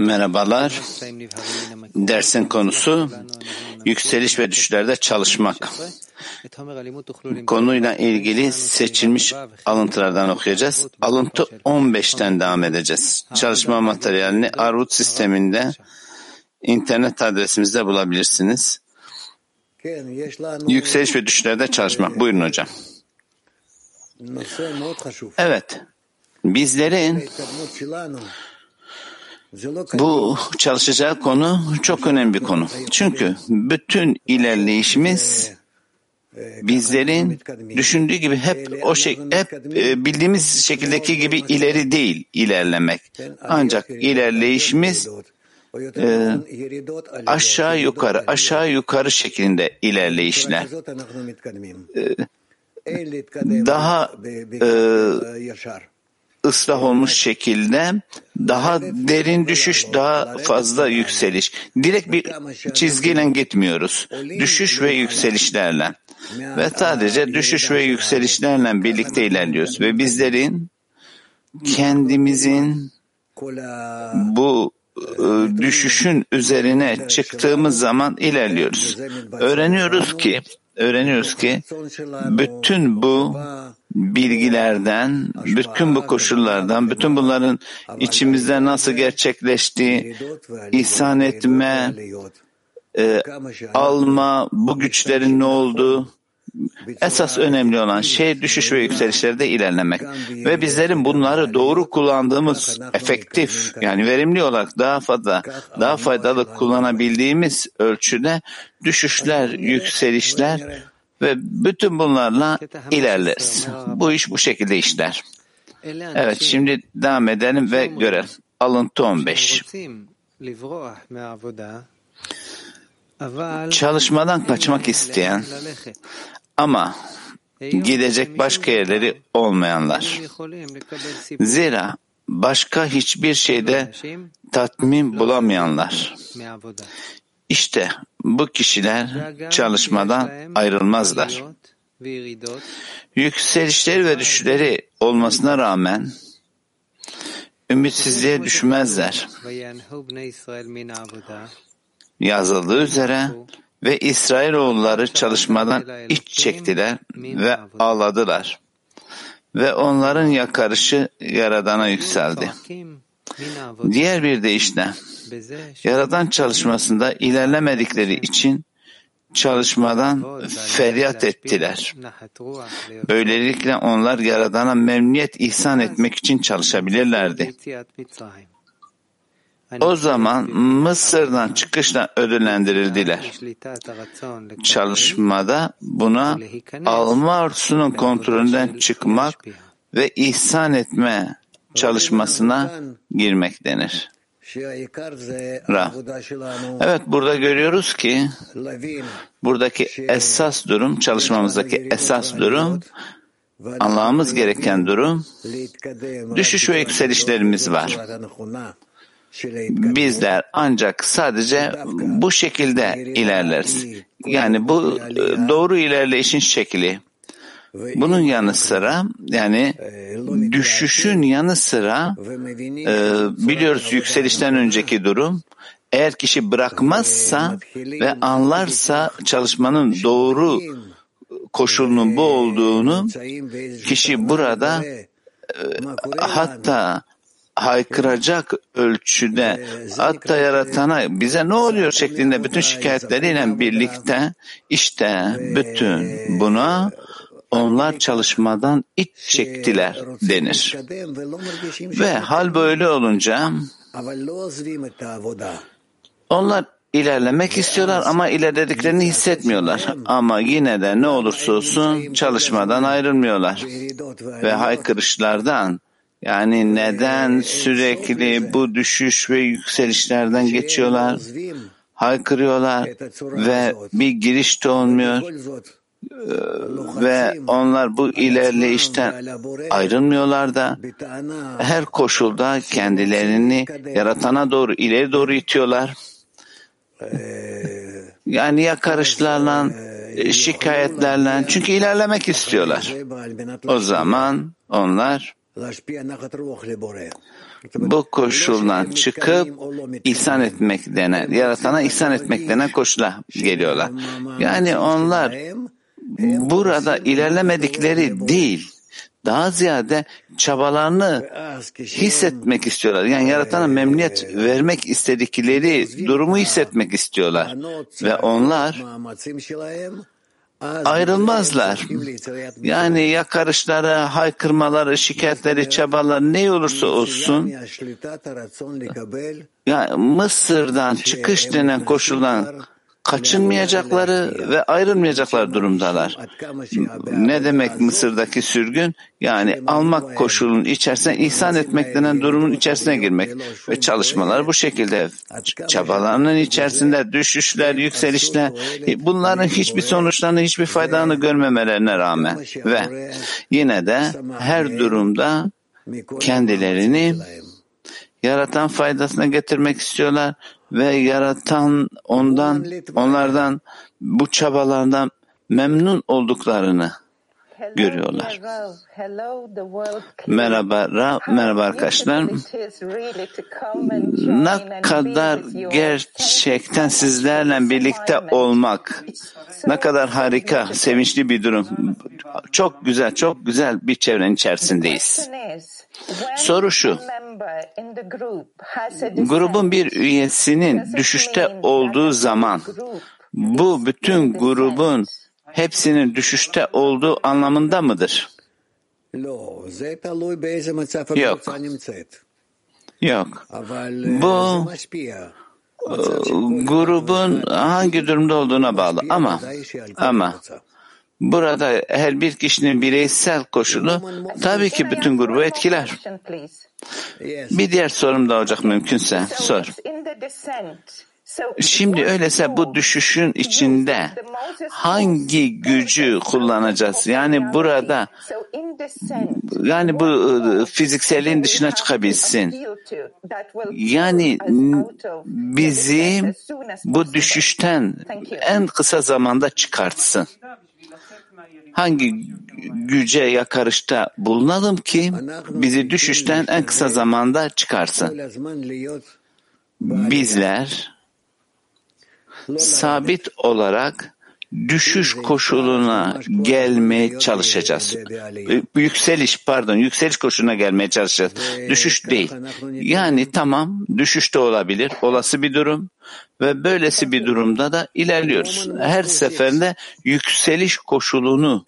Merhabalar. Dersin konusu yükseliş ve düşüşlerde çalışmak. Konuyla ilgili seçilmiş alıntılardan okuyacağız. Alıntı 15'ten devam edeceğiz. Çalışma materyalini Arvut sisteminde internet adresimizde bulabilirsiniz. Yükseliş ve düşüşlerde çalışmak. Buyurun hocam. Evet. Bizlerin bu çalışacağı konu çok önemli bir konu. Çünkü bütün ilerleyişimiz bizlerin düşündüğü gibi hep o şey hep e, bildiğimiz şekildeki gibi ileri değil ilerlemek. Ancak ilerleyişimiz e, aşağı yukarı aşağı yukarı şeklinde ilerleyişler. E, daha e, ıslah olmuş şekilde daha derin düşüş, daha fazla yükseliş. Direkt bir çizgiyle gitmiyoruz. Düşüş ve yükselişlerle. Ve sadece düşüş ve yükselişlerle birlikte ilerliyoruz. Ve bizlerin kendimizin bu düşüşün üzerine çıktığımız zaman ilerliyoruz. Öğreniyoruz ki öğreniyoruz ki bütün bu bilgilerden, bütün bu koşullardan, bütün bunların içimizde nasıl gerçekleştiği, ihsan etme, e, alma, bu güçlerin ne olduğu, esas önemli olan şey düşüş ve yükselişlerde ilerlemek. Ve bizlerin bunları doğru kullandığımız, efektif yani verimli olarak daha fazla, daha faydalı kullanabildiğimiz ölçüde düşüşler, yükselişler ve bütün bunlarla ilerleriz. Bu iş bu şekilde işler. Evet şimdi devam edelim ve görelim. Alıntı 15. Çalışmadan kaçmak isteyen ama gidecek başka yerleri olmayanlar. Zira başka hiçbir şeyde tatmin bulamayanlar. İşte bu kişiler çalışmadan ayrılmazlar. Yükselişleri ve düşüşleri olmasına rağmen ümitsizliğe düşmezler. Yazıldığı üzere ve İsrailoğulları çalışmadan iç çektiler ve ağladılar. Ve onların yakarışı Yaradan'a yükseldi. Diğer bir deyişle, Yaradan çalışmasında ilerlemedikleri için çalışmadan feryat ettiler. Böylelikle onlar Yaradan'a memnuniyet ihsan etmek için çalışabilirlerdi. O zaman Mısır'dan çıkışla ödüllendirildiler. Çalışmada buna alma arzusunun kontrolünden çıkmak ve ihsan etme çalışmasına girmek denir. Ra. Evet burada görüyoruz ki buradaki esas durum, çalışmamızdaki esas durum, anlamamız gereken durum, düşüş ve yükselişlerimiz var. Bizler ancak sadece bu şekilde ilerleriz. Yani bu doğru ilerleyişin şekli. Bunun yanı sıra yani düşüşün yanı sıra e, biliyoruz yükselişten önceki durum eğer kişi bırakmazsa ve anlarsa çalışmanın doğru koşulunun bu olduğunu kişi burada e, hatta haykıracak ölçüde hatta yaratana bize ne oluyor şeklinde bütün şikayetleriyle birlikte işte bütün buna onlar çalışmadan iç çektiler denir. Ve hal böyle olunca onlar ilerlemek istiyorlar ama ilerlediklerini hissetmiyorlar. Ama yine de ne olursa olsun çalışmadan ayrılmıyorlar. Ve haykırışlardan yani neden sürekli bu düşüş ve yükselişlerden geçiyorlar, haykırıyorlar ve bir giriş de olmuyor ve onlar bu ilerleyişten ayrılmıyorlar da her koşulda kendilerini yaratana doğru ileri doğru itiyorlar. Yani yakarışlarla, şikayetlerle çünkü ilerlemek istiyorlar. O zaman onlar bu koşuldan çıkıp ihsan etmek denen, yaratana ihsan etmek denen koşula geliyorlar. Yani onlar burada ilerlemedikleri değil, daha ziyade çabalarını hissetmek istiyorlar. Yani yaratana memnuniyet vermek istedikleri durumu hissetmek istiyorlar. Ve onlar ayrılmazlar. Yani yakarışları, haykırmaları, şikayetleri, çabaları ne olursa olsun ya Mısır'dan çıkış denen koşuldan kaçınmayacakları ve ayrılmayacaklar durumdalar. Ne demek Mısır'daki sürgün? Yani almak koşulunun içerisine ihsan etmek denen durumun içerisine girmek ve çalışmalar bu şekilde çabalarının içerisinde düşüşler, yükselişler bunların hiçbir sonuçlarını, hiçbir faydalarını görmemelerine rağmen ve yine de her durumda kendilerini yaratan faydasına getirmek istiyorlar ve yaratan ondan onlardan bu çabalardan memnun olduklarını görüyorlar. Merhaba, Ra, merhaba arkadaşlar. Ne kadar gerçekten sizlerle birlikte olmak, ne kadar harika, sevinçli bir durum. Çok güzel, çok güzel bir çevrenin içerisindeyiz. Soru şu, grubun bir üyesinin düşüşte olduğu zaman bu bütün grubun hepsinin düşüşte olduğu anlamında mıdır? Yok. Yok. Bu grubun hangi durumda olduğuna bağlı ama ama burada her bir kişinin bireysel koşulu tabii ki bütün grubu etkiler. Bir diğer sorum da olacak mümkünse sor. Şimdi öyleyse bu düşüşün içinde hangi gücü kullanacağız? Yani burada yani bu fizikselin dışına çıkabilsin. Yani bizi bu düşüşten en kısa zamanda çıkartsın. Hangi güce yakarışta bulunalım ki bizi düşüşten en kısa zamanda çıkarsın? Bizler sabit olarak düşüş koşuluna gelmeye çalışacağız. Yükseliş pardon yükseliş koşuluna gelmeye çalışacağız. Düşüş değil. Yani tamam düşüş de olabilir. Olası bir durum ve böylesi bir durumda da ilerliyoruz. Her seferinde yükseliş koşulunu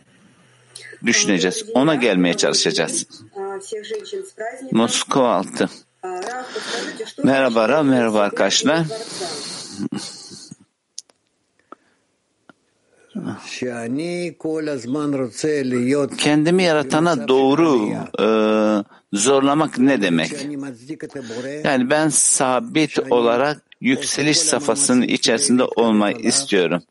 düşüneceğiz. Ona gelmeye çalışacağız. Moskova altı. Merhaba, merhaba arkadaşlar. Kendimi yaratana doğru e, zorlamak ne demek? Yani ben sabit olarak yükseliş safhasının içerisinde olmayı istiyorum.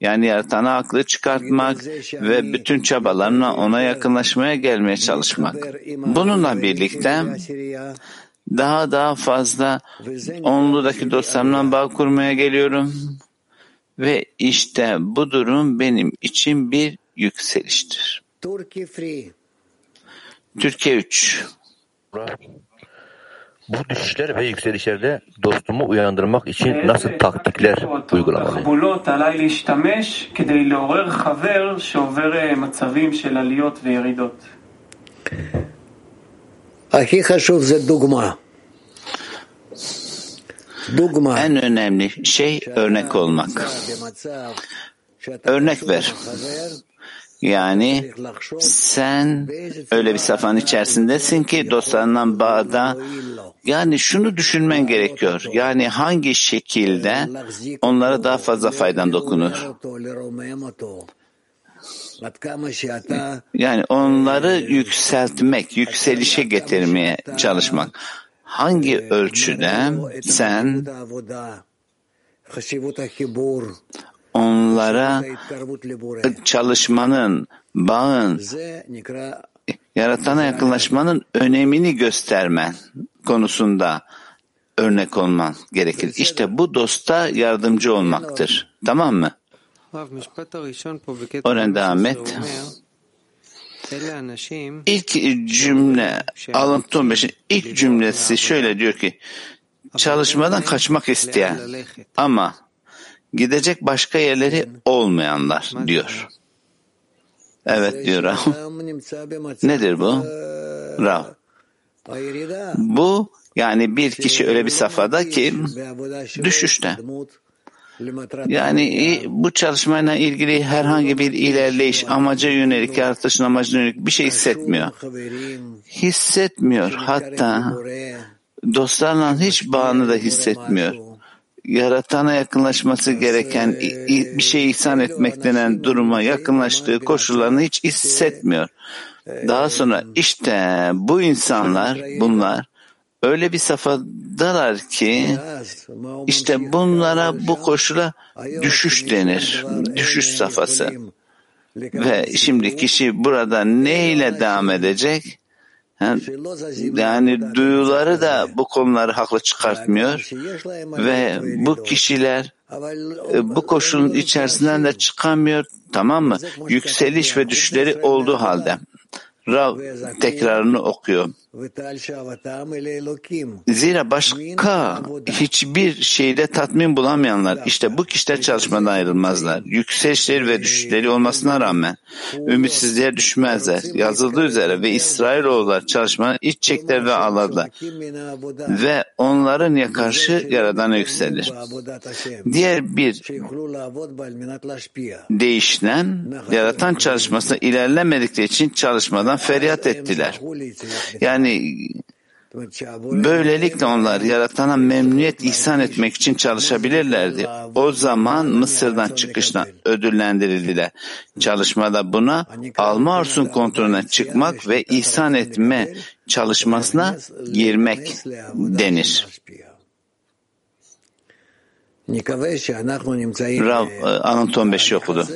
Yani yaratana aklı çıkartmak ve bütün çabalarımla ona yakınlaşmaya gelmeye çalışmak. Bununla birlikte daha daha fazla onludaki dostlarımla bağ kurmaya geliyorum. Ve işte bu durum benim için bir yükseliştir. Türkiye 3 Bu düşüşler ve yükselişlerde dostumu uyandırmak için nasıl taktikler uygulamalıyım? הכי חשוב זה דוגמה. En önemli şey örnek olmak. Örnek ver. Yani sen öyle bir safhanın içerisindesin ki dostlarından bağda yani şunu düşünmen gerekiyor. Yani hangi şekilde onlara daha fazla faydan dokunur. Yani onları yükseltmek, yükselişe getirmeye çalışmak hangi ölçüde sen onlara çalışmanın, bağın, yaratana yakınlaşmanın önemini göstermen konusunda örnek olman gerekir. İşte bu dosta yardımcı olmaktır. Tamam mı? Orhan devam et. İlk cümle alıntı 15'in ilk cümlesi şöyle diyor ki çalışmadan kaçmak isteyen ama gidecek başka yerleri olmayanlar diyor. Evet diyor Rav. Nedir bu? Rav. Bu yani bir kişi öyle bir safhada ki düşüşte. Yani bu çalışmayla ilgili herhangi bir ilerleyiş, amaca yönelik, yaratışın amacına yönelik bir şey hissetmiyor. Hissetmiyor. Hatta dostlarla hiç bağını da hissetmiyor. Yaratana yakınlaşması gereken bir şey ihsan etmek denen duruma yakınlaştığı koşullarını hiç hissetmiyor. Daha sonra işte bu insanlar, bunlar öyle bir safhadalar ki işte bunlara bu koşula düşüş denir. Düşüş safhası. Ve şimdi kişi burada neyle devam edecek? Yani duyuları da bu konuları haklı çıkartmıyor ve bu kişiler bu koşulun içerisinden de çıkamıyor tamam mı? Yükseliş ve düşüşleri olduğu halde. Rav tekrarını okuyor. Zira başka hiçbir şeyde tatmin bulamayanlar işte bu kişiler çalışmadan ayrılmazlar. Yükselişleri ve düşüşleri olmasına rağmen ümitsizliğe düşmezler. Yazıldığı üzere ve İsrailoğullar çalışmanın iç çekler ve ağladılar. Ve onların karşı yaradana yükselir. Diğer bir değişten yaratan çalışmasına ilerlemedikleri için çalışmadan feryat ettiler. Yani Böylelikle onlar yaratana memnuniyet ihsan etmek için çalışabilirlerdi. O zaman Mısır'dan çıkıştan ödüllendirildiler. Çalışmada buna alma arsun kontrolüne çıkmak ve ihsan etme çalışmasına girmek denir. Rav Anton 5'i okudu.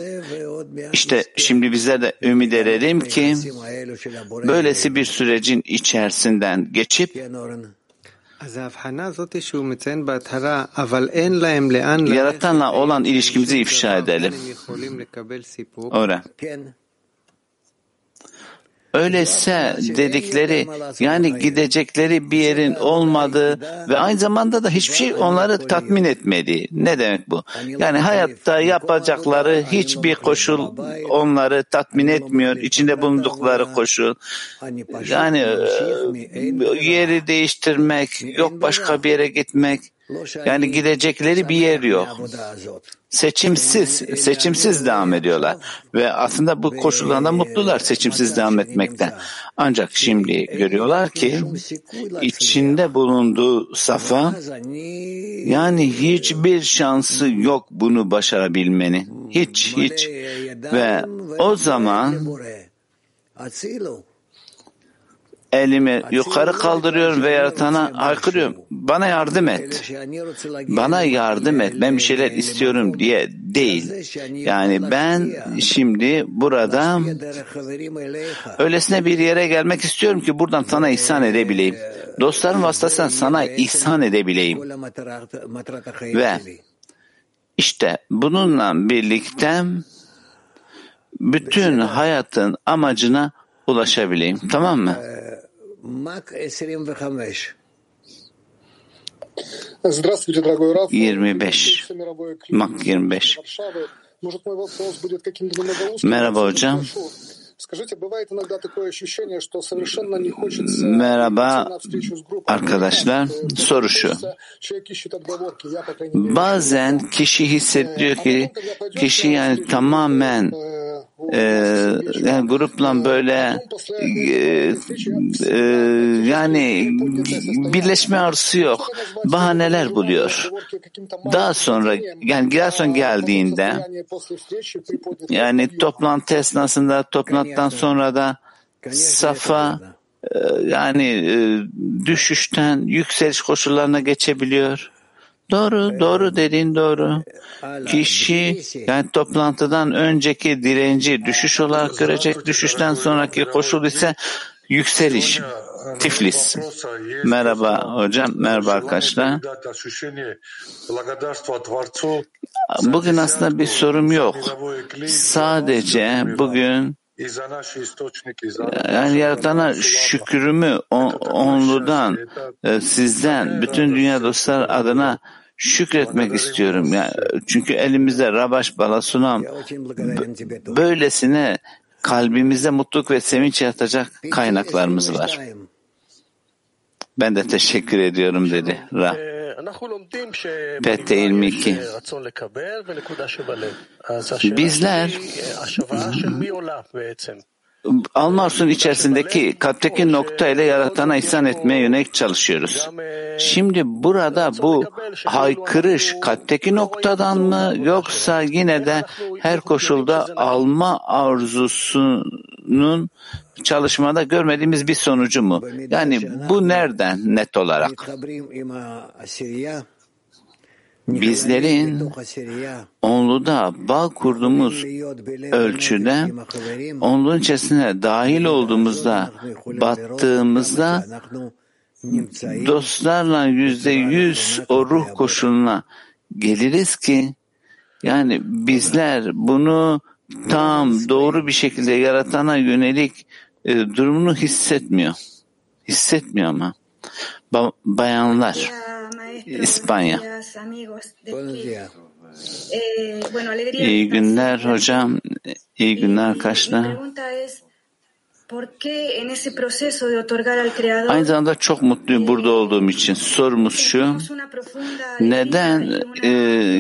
İşte şimdi bizler de ümit edelim ki böylesi bir sürecin içerisinden geçip yaratanla olan ilişkimizi ifşa edelim. Öyle. Öyleyse dedikleri yani gidecekleri bir yerin olmadığı ve aynı zamanda da hiçbir şey onları tatmin etmedi. Ne demek bu? Yani hayatta yapacakları hiçbir koşul onları tatmin etmiyor. İçinde bulundukları koşul. Yani yeri değiştirmek, yok başka bir yere gitmek. Yani gidecekleri bir yer yok. Seçimsiz, seçimsiz devam ediyorlar. Ve aslında bu koşullarda mutlular seçimsiz devam etmekten. Ancak şimdi görüyorlar ki içinde bulunduğu safa yani hiçbir şansı yok bunu başarabilmenin. Hiç, hiç. Ve o zaman elimi yukarı kaldırıyorum ve yaratana haykırıyorum. Bana yardım et. Bana yardım et. Ben bir şeyler istiyorum diye değil. Yani ben şimdi burada öylesine bir yere gelmek istiyorum ki buradan sana ihsan edebileyim. Dostlarım vasıtasıyla sana ihsan edebileyim. Ve işte bununla birlikte bütün hayatın amacına ulaşabileyim. Tamam mı? Мак 25. Здравствуйте, дорогой Раф. 25. Mak 25. Merhaba hocam. Merhaba arkadaşlar. Soru şu. Bazen kişi hissediyor ki kişi yani tamamen e, yani grupla böyle e, e, yani birleşme arzusu yok. Bahaneler buluyor. Daha sonra yani Gerson geldiğinde yani toplantı esnasında toplantıdan sonra da Safa yani düşüşten yükseliş koşullarına geçebiliyor. Doğru, doğru dediğin doğru. Kişi yani toplantıdan önceki direnci düşüş olarak görecek, düşüşten sonraki koşul ise yükseliş. Tiflis. Merhaba hocam, merhaba arkadaşlar. Bugün aslında bir sorum yok. Sadece bugün Yani yaratana şükrümü onludan, e, sizden, bütün dünya dostlar adına şükretmek istiyorum. Yani çünkü elimizde Rabaş Balasunam böylesine kalbimizde mutluluk ve sevinç yaratacak kaynaklarımız var. Ben de teşekkür ediyorum dedi Ra. Pette 22 Bizler Almarsun içerisindeki kalpteki nokta ile yaratana ihsan etmeye yönelik çalışıyoruz. Şimdi burada bu haykırış kalpteki noktadan mı yoksa yine de her koşulda alma arzusunun çalışmada görmediğimiz bir sonucu mu? Yani bu nereden net olarak? Bizlerin onluda bağ kurduğumuz ölçüde onluğun içerisine dahil olduğumuzda battığımızda dostlarla yüzde yüz o ruh koşuluna geliriz ki yani bizler bunu tam doğru bir şekilde yaratana yönelik e, durumunu hissetmiyor. Hissetmiyor ama. Ba bayanlar. İspanya. İyi günler hocam. İyi günler arkadaşlar. Aynı zamanda çok mutluyum burada olduğum için. Sorumuz şu, neden e,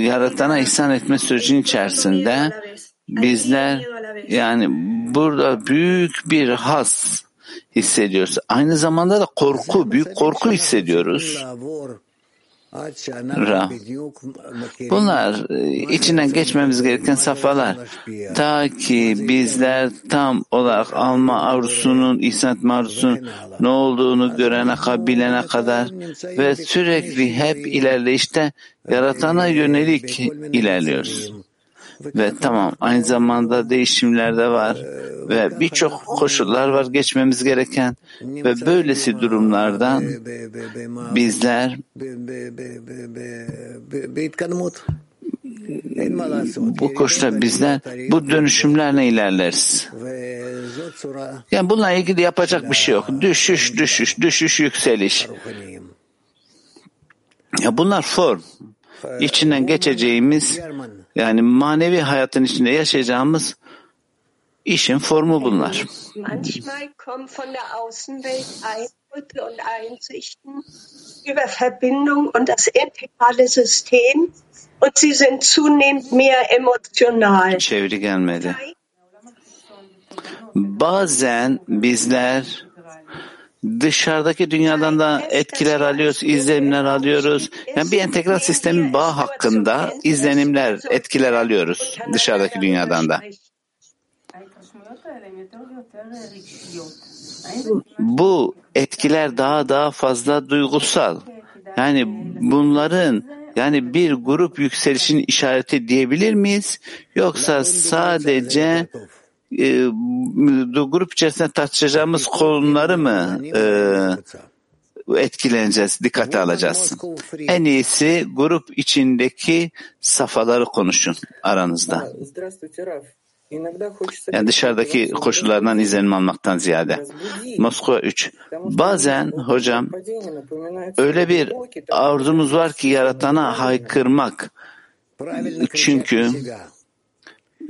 yaratana ihsan etme sürecinin içerisinde bizler yani burada büyük bir has hissediyoruz. Aynı zamanda da korku, büyük korku hissediyoruz. Ra. Bunlar e, içinden geçmemiz gereken safhalar. Ta ki bizler tam olarak alma arzusunun, ihsan etme arzusunun ne olduğunu görene, bilene kadar ve sürekli hep ilerleyişte yaratana yönelik ilerliyoruz. Ve tamam aynı zamanda değişimler de var ve birçok koşullar var geçmemiz gereken ve böylesi durumlardan bizler bu koşulda bizler bu dönüşümlerle ilerleriz. Yani bununla ilgili yapacak bir şey yok. Düşüş, düşüş, düşüş, yükseliş. Ya bunlar form. İçinden geçeceğimiz yani manevi hayatın içinde yaşayacağımız işin formu bunlar. Manchmal kommen von der Außenwelt Eindrücke und Einsichten über Verbindung und das integrale System und sie sind zunehmend mehr emotional. Çeviri gelmedi. Bazen bizler dışarıdaki dünyadan da etkiler alıyoruz, izlenimler alıyoruz. Yani bir entegral sistemin bağ hakkında izlenimler, etkiler alıyoruz dışarıdaki dünyadan da. Bu etkiler daha daha fazla duygusal. Yani bunların yani bir grup yükselişin işareti diyebilir miyiz? Yoksa sadece e, grup içerisinde tartışacağımız konuları mı e, etkileneceğiz, dikkate alacağız? En iyisi grup içindeki safhaları konuşun aranızda. Yani dışarıdaki koşullardan izlenim almaktan ziyade. Moskova 3. Bazen hocam öyle bir arzumuz var ki yaratana haykırmak. Çünkü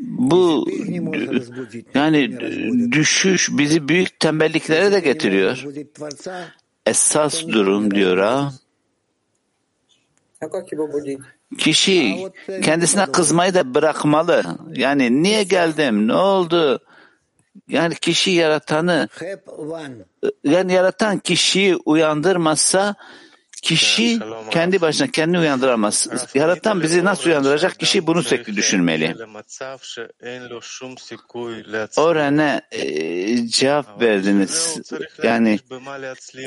bu yani düşüş bizi büyük tembelliklere de getiriyor. Esas durum diyor ha. Kişi kendisine kızmayı da bırakmalı. Yani niye geldim? Ne oldu? Yani kişi yaratanı yani yaratan kişiyi uyandırmazsa Kişi kendi başına kendini uyandıramaz. Yaratan bizi nasıl uyandıracak? Kişi bunu sürekli düşünmeli. Oraya e, cevap verdiniz. Yani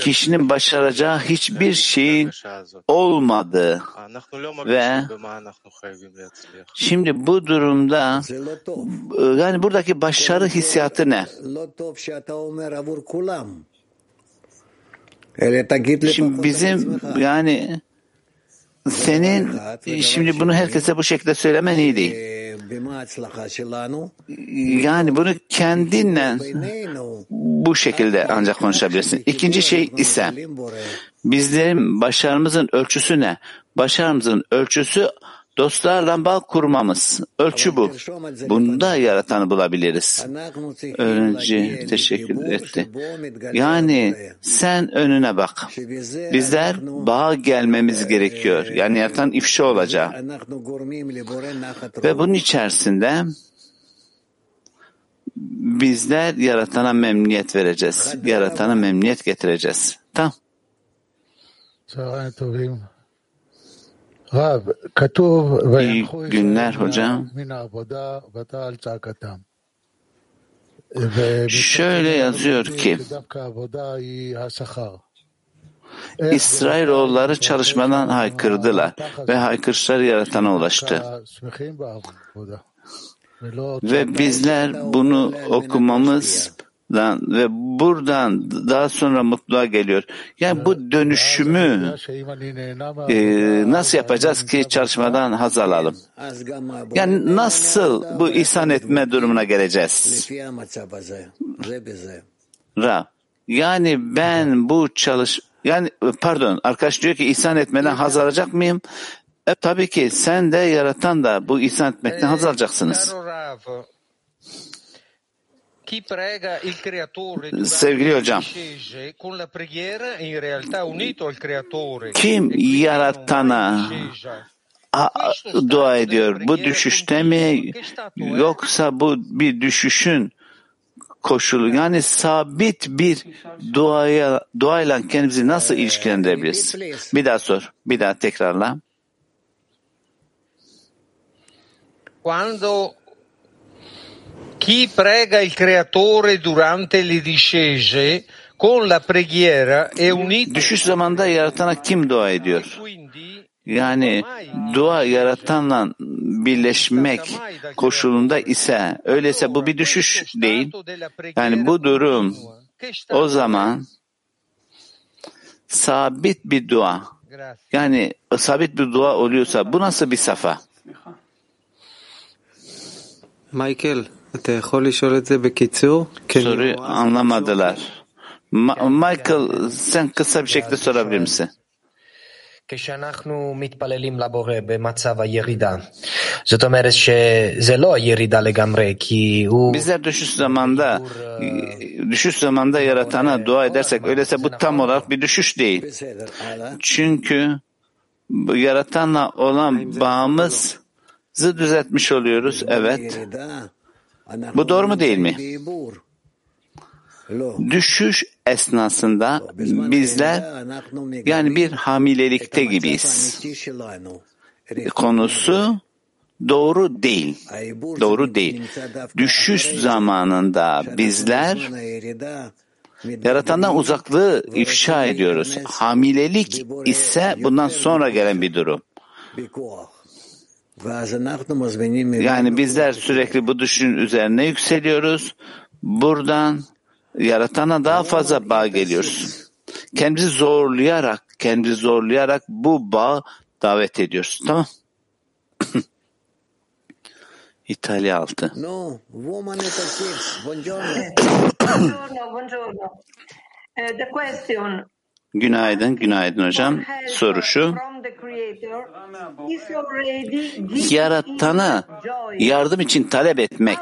kişinin başaracağı hiçbir şeyin olmadığı ve şimdi bu durumda yani buradaki başarı hissiyatı ne? Şimdi bizim yani senin şimdi bunu herkese bu şekilde söylemen iyi değil. Yani bunu kendinle bu şekilde ancak konuşabilirsin. İkinci şey ise bizlerin başarımızın ölçüsü ne? Başarımızın ölçüsü dostlarla bağ kurmamız. Ölçü bu. Bunda yaratanı bulabiliriz. Öğrenci teşekkür etti. Yani sen önüne bak. Bizler bağa gelmemiz gerekiyor. Yani yaratan ifşa olacak. Ve bunun içerisinde bizler yaratana memnuniyet vereceğiz. Yaratana memnuniyet getireceğiz. Tamam. İyi günler hocam. Şöyle yazıyor ki İsrailoğulları çalışmadan haykırdılar ve haykırışları yaratana ulaştı. Ve bizler bunu okumamız ve buradan daha sonra mutluluğa geliyor. Yani bu dönüşümü e, nasıl yapacağız ki çalışmadan haz alalım? Yani nasıl bu ihsan etme durumuna geleceğiz? Ra. Yani ben bu çalış yani pardon arkadaş diyor ki ihsan etmeden haz alacak mıyım? E, tabii ki sen de yaratan da bu ihsan etmekten haz alacaksınız. Sevgili hocam, kim yaratana dua ediyor? Bu düşüşte mi yoksa bu bir düşüşün koşulu yani sabit bir duaya duayla kendimizi nasıl ilişkilendirebiliriz? Bir daha sor. Bir daha tekrarla. Quando chi prega il creatore durante le discese con la preghiera è unito Düşüş zamanında yaratana kim dua ediyor? Yani dua yaratanla birleşmek koşulunda ise öyleyse bu bir düşüş değil. Yani bu durum o zaman sabit bir dua. Yani sabit bir dua oluyorsa bu nasıl bir safa? Michael, אתה יכול לשאול את זה בקיצור? Soruyu anlamadılar. Ma- Michael sen kısa bir şekilde sorabilir misin? כשאנחנו מתפללים לבורא במצב הירידה. זאת אומרת שזה לא הירידה לגמרי, כי הוא... Bizler düşüş zamanda düşüş zamanda yaratana dua edersek öyleyse bu tam olarak bir düşüş değil. Çünkü bu yaratanla olan bağımızı düzeltmiş oluyoruz. Evet. Bu doğru mu değil mi? Düşüş esnasında bizler yani bir hamilelikte gibiyiz. Konusu doğru değil. Doğru değil. Düşüş zamanında bizler yaratandan uzaklığı ifşa ediyoruz. Hamilelik ise bundan sonra gelen bir durum. Yani bizler sürekli bu düşün üzerine yükseliyoruz. Buradan yaratana daha fazla bağ geliyoruz. Kendimizi zorlayarak, kendimizi zorlayarak bu bağ davet ediyoruz. Tamam? İtalya altı. No, woman at six. Buongiorno. Buongiorno, buongiorno. Uh, the question Günaydın, günaydın hocam. Soru şu. Yaratana yardım için talep etmek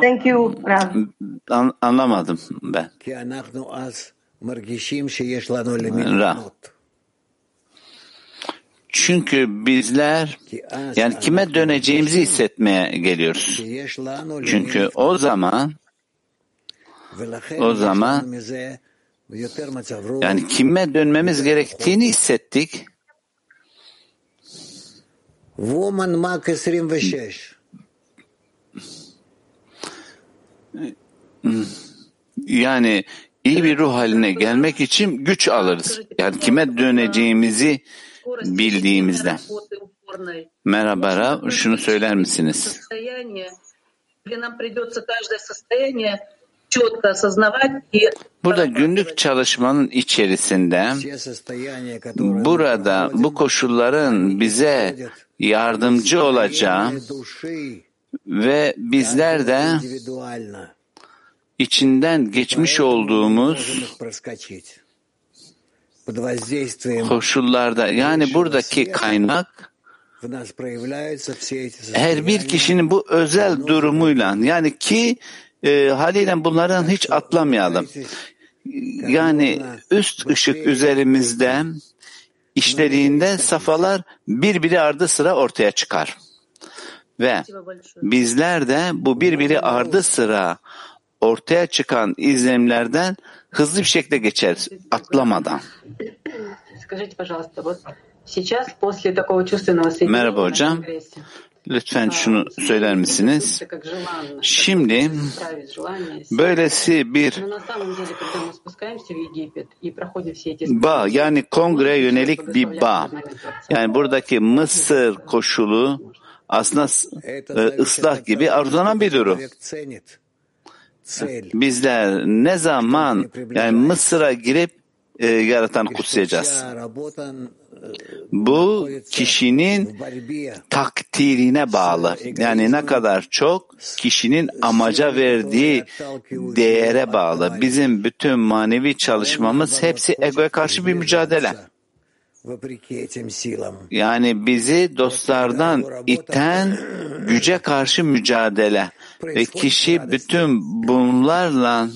Thank you, An- anlamadım ben. Ra. Çünkü bizler yani kime döneceğimizi hissetmeye geliyoruz. Çünkü o zaman o zaman yani kime dönmemiz gerektiğini hissettik. Woman Mark 26 yani iyi bir ruh haline gelmek için güç alırız. Yani kime döneceğimizi bildiğimizde. Merhaba şunu söyler misiniz? Burada günlük çalışmanın içerisinde burada bu koşulların bize yardımcı olacağı ve bizler de içinden geçmiş olduğumuz koşullarda yani buradaki kaynak her bir kişinin bu özel durumuyla yani ki e, haliyle bunlardan hiç atlamayalım. Yani üst ışık üzerimizde işlediğinde safalar birbiri ardı sıra ortaya çıkar. Ve bizler de bu birbiri ardı sıra ortaya çıkan izlemlerden hızlı bir şekilde geçeriz, atlamadan. Merhaba hocam. Lütfen şunu söyler misiniz? Şimdi böylesi bir bağ yani kongre yönelik bir bağ. Yani buradaki Mısır koşulu aslında e, ıslah gibi arzulanan bir durum. Bizler ne zaman yani Mısır'a girip e, yaratan kutsayacağız bu kişinin takdirine bağlı. Yani ne kadar çok kişinin amaca verdiği değere bağlı. Bizim bütün manevi çalışmamız hepsi egoya karşı bir mücadele. Yani bizi dostlardan iten güce karşı mücadele ve kişi bütün bunlarla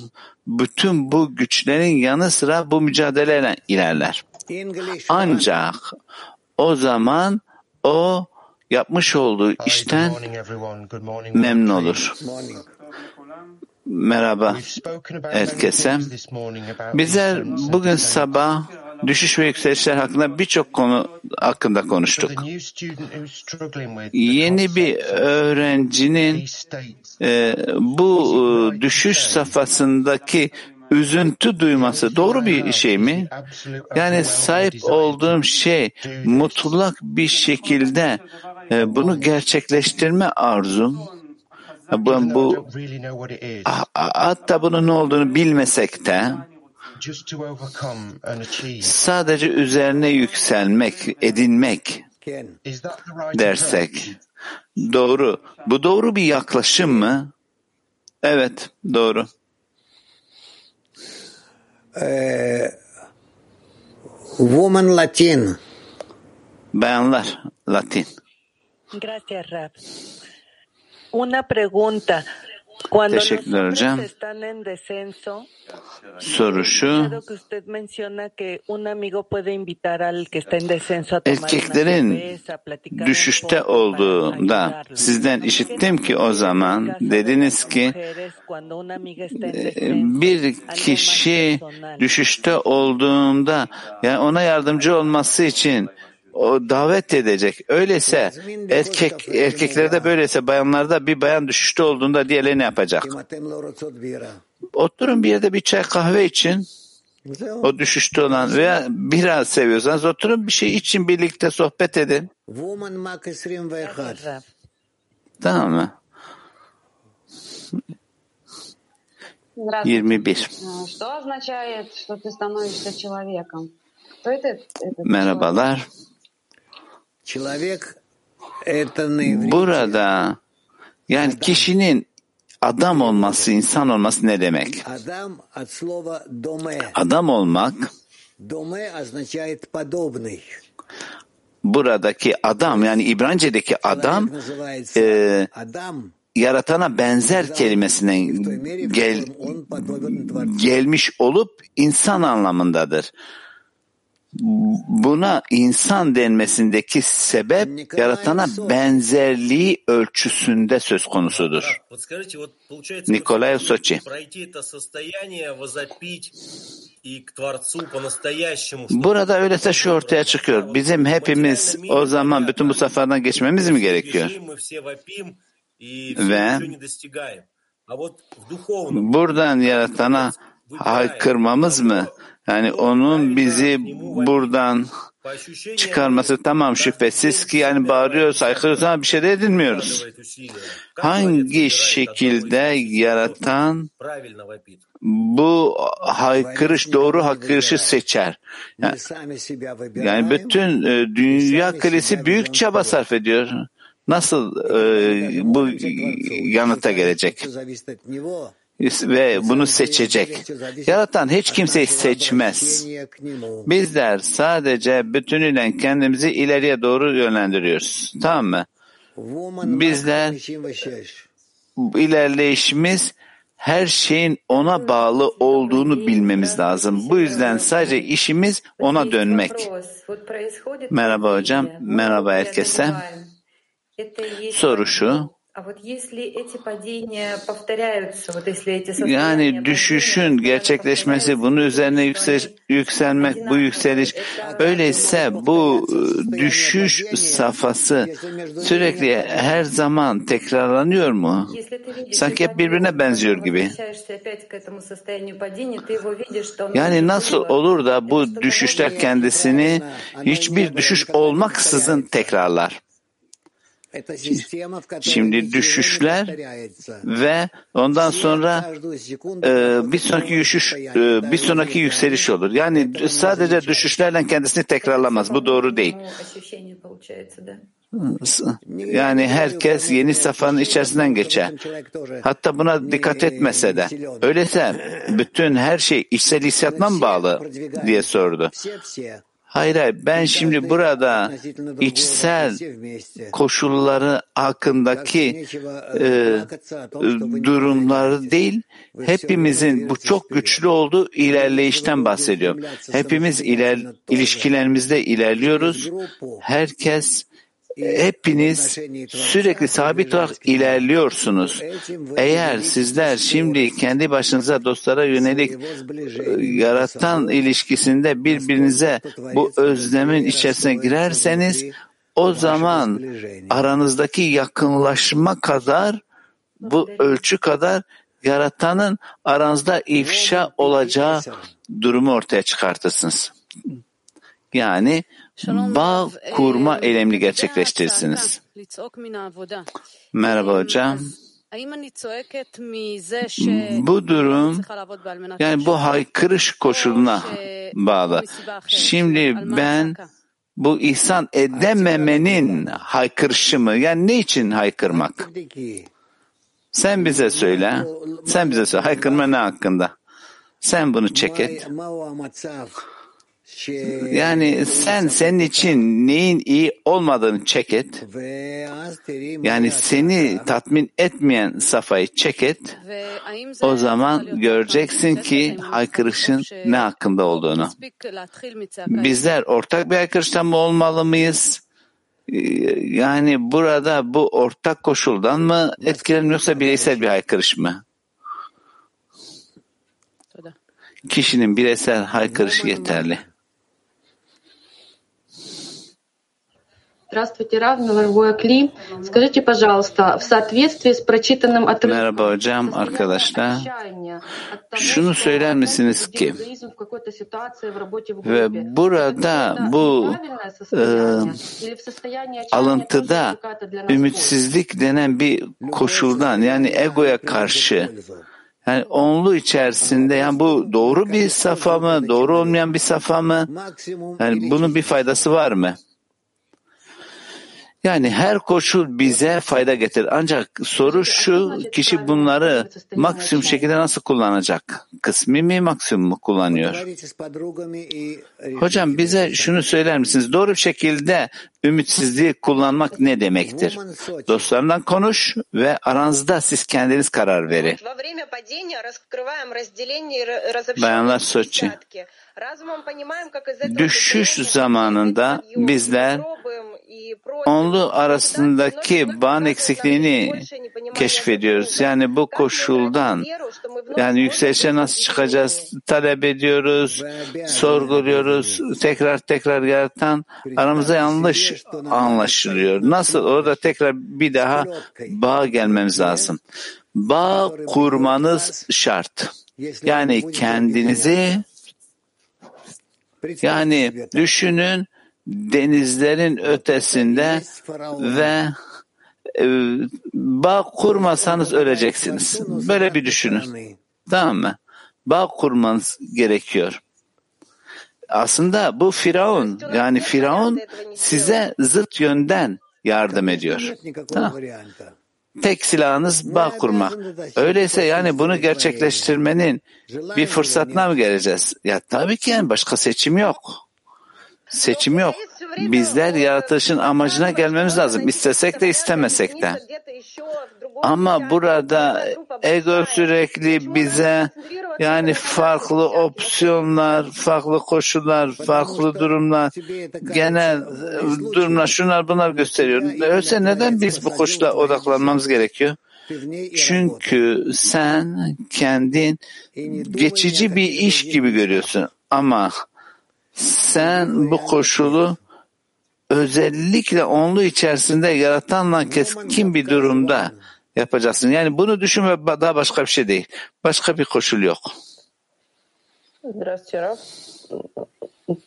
bütün bu güçlerin yanı sıra bu mücadeleyle ilerler. Ancak o zaman o yapmış olduğu işten memnun olur. Merhaba. We've spoken about herkese. many things this morning about Bizler bugün sabah düşüş ve yükselişler hakkında birçok konu hakkında konuştuk. Yeni bir öğrencinin e, bu e, düşüş safhasındaki üzüntü duyması doğru bir şey mi? Yani sahip olduğum şey mutlak bir şekilde e, bunu gerçekleştirme arzum. Bu, bu hatta bunun ne olduğunu bilmesek de sadece üzerine yükselmek, edinmek dersek doğru. Bu doğru bir yaklaşım mı? Evet, doğru. Э, woman Latin. Bayanlar, Latin. Gracias, Rab. Una pregunta. Teşekkürler hocam. Soru şu. Erkeklerin un düşüşte olduğunda sizden ¿Qué işittim ki o zaman dediniz ki e, bir kişi düşüşte olduğunda yani ona yardımcı olması için o davet edecek. Öyleyse erkek erkeklerde böyleyse bayanlarda bir bayan düşüşte olduğunda diğerleri ne yapacak? Oturun bir yerde bir çay kahve için o düşüşte olan veya biraz seviyorsanız oturun bir şey için birlikte sohbet edin. Tamam mı? 21. Merhabalar. Burada yani kişinin adam olması, insan olması ne demek? Adam olmak buradaki adam yani İbranice'deki adam e, yaratana benzer kelimesinden gel, gelmiş olup insan anlamındadır. Buna insan denmesindeki sebep yaratana benzerliği ölçüsünde söz konusudur. Nikolay Soçi. Burada öyleyse şu ortaya çıkıyor. Bizim hepimiz o zaman bütün bu safhadan geçmemiz mi gerekiyor? Ve buradan yaratana haykırmamız mı? Yani onun bizi buradan çıkarması tamam şüphesiz ki yani bağırıyoruz, haykırıyoruz ama bir şey de edinmiyoruz. Hangi şekilde yaratan bu haykırış, doğru haykırışı seçer? Yani, yani bütün e, dünya kalesi büyük çaba sarf ediyor. Nasıl e, bu yanıta gelecek? Ve bunu seçecek. Yaratan hiç kimseyi seçmez. Bizler sadece bütünüyle kendimizi ileriye doğru yönlendiriyoruz. Tamam mı? Bizler ilerleyişimiz her şeyin ona bağlı olduğunu bilmemiz lazım. Bu yüzden sadece işimiz ona dönmek. Merhaba hocam, merhaba herkese. Soru şu. Yani düşüşün gerçekleşmesi, bunun üzerine yüksel, yükselmek, bu yükseliş, öyleyse bu düşüş safhası sürekli her zaman tekrarlanıyor mu? Sanki hep birbirine benziyor gibi. Yani nasıl olur da bu düşüşler kendisini hiçbir düşüş olmaksızın tekrarlar? Şimdi düşüşler ve ondan sonra e, bir sonraki düşüş, e, bir sonraki yükseliş olur. Yani sadece düşüşlerle kendisini tekrarlamaz. Bu doğru değil. Yani herkes yeni safhanın içerisinden geçer. Hatta buna dikkat etmese de. Öyleyse bütün her şey içsel hissiyatına mı bağlı diye sordu. Hayır hayır. Ben şimdi burada içsel koşulları hakkındaki e, durumları değil hepimizin bu çok güçlü olduğu ilerleyişten bahsediyorum. Hepimiz iler, ilişkilerimizde ilerliyoruz. Herkes hepiniz sürekli sabit olarak ilerliyorsunuz. Eğer sizler şimdi kendi başınıza dostlara yönelik yaratan ilişkisinde birbirinize bu özlemin içerisine girerseniz o zaman aranızdaki yakınlaşma kadar bu ölçü kadar yaratanın aranızda ifşa olacağı durumu ortaya çıkartırsınız. Yani bağ kurma eylemini gerçekleştirirsiniz. Merhaba hocam. Bu durum yani bu haykırış koşuluna bağlı. Şimdi ben bu ihsan edememenin haykırışı mı? Yani ne için haykırmak? Sen bize söyle. Sen bize söyle. Haykırma ne hakkında? Sen bunu çek et. Yani sen senin için neyin iyi olmadığını çek et. Yani seni tatmin etmeyen safayı çek et. O zaman göreceksin ki haykırışın ne hakkında olduğunu. Bizler ortak bir haykırıştan mı olmalı mıyız? Yani burada bu ortak koşuldan mı etkilenir yoksa bireysel bir haykırış mı? Kişinin bireysel haykırışı yeterli. Здравствуйте, Рав, Милоргуя Кли. Скажите, пожалуйста, в соответствии с прочитанным отрывком Merhaba hocam, arkadaşlar. Şunu söyler misiniz ki ve burada bu e, alıntıda ümitsizlik denen bir koşuldan yani egoya karşı yani onlu içerisinde yani bu doğru bir safa mı, doğru olmayan bir safa mı? Yani bunun bir faydası var mı? Yani her koşul bize fayda getirir. Ancak soru şu, kişi bunları maksimum şekilde nasıl kullanacak? Kısmi mi maksimum mu kullanıyor? Hocam bize şunu söyler misiniz? Doğru bir şekilde ümitsizliği kullanmak ne demektir? Dostlarından konuş ve aranızda siz kendiniz karar verin. Bayanlar Soçi. Düşüş zamanında bizler onlu arasındaki bağın eksikliğini keşfediyoruz. Yani bu koşuldan yani yükselişe nasıl çıkacağız talep ediyoruz, sorguluyoruz, tekrar tekrar yaratan aramızda yanlış anlaşılıyor. Nasıl? Orada tekrar bir daha bağ gelmemiz lazım. Bağ kurmanız şart. Yani kendinizi yani düşünün denizlerin ötesinde ve e, bağ kurmasanız öleceksiniz. Böyle bir düşünün. Tamam mı? Bağ kurmanız gerekiyor. Aslında bu Firavun yani Firavun size zıt yönden yardım ediyor. Tamam. Tek silahınız bağ kurmak. Öyleyse yani bunu gerçekleştirmenin bir fırsatına mı geleceğiz? Ya tabii ki yani başka seçim yok. Seçim yok. Bizler yaratılışın amacına gelmemiz lazım. İstesek de istemesek de. Ama burada ego sürekli bize yani farklı opsiyonlar, farklı koşullar, farklı durumlar, genel durumlar, şunlar bunlar gösteriyor. Öyleyse neden biz bu koşula odaklanmamız gerekiyor? Çünkü sen kendin geçici bir iş gibi görüyorsun ama sen bu koşulu özellikle onlu içerisinde yaratanla keskin bir durumda yapacaksın. Yani bunu düşünme daha başka bir şey değil. Başka bir koşul yok. Здравствуйте, Раф.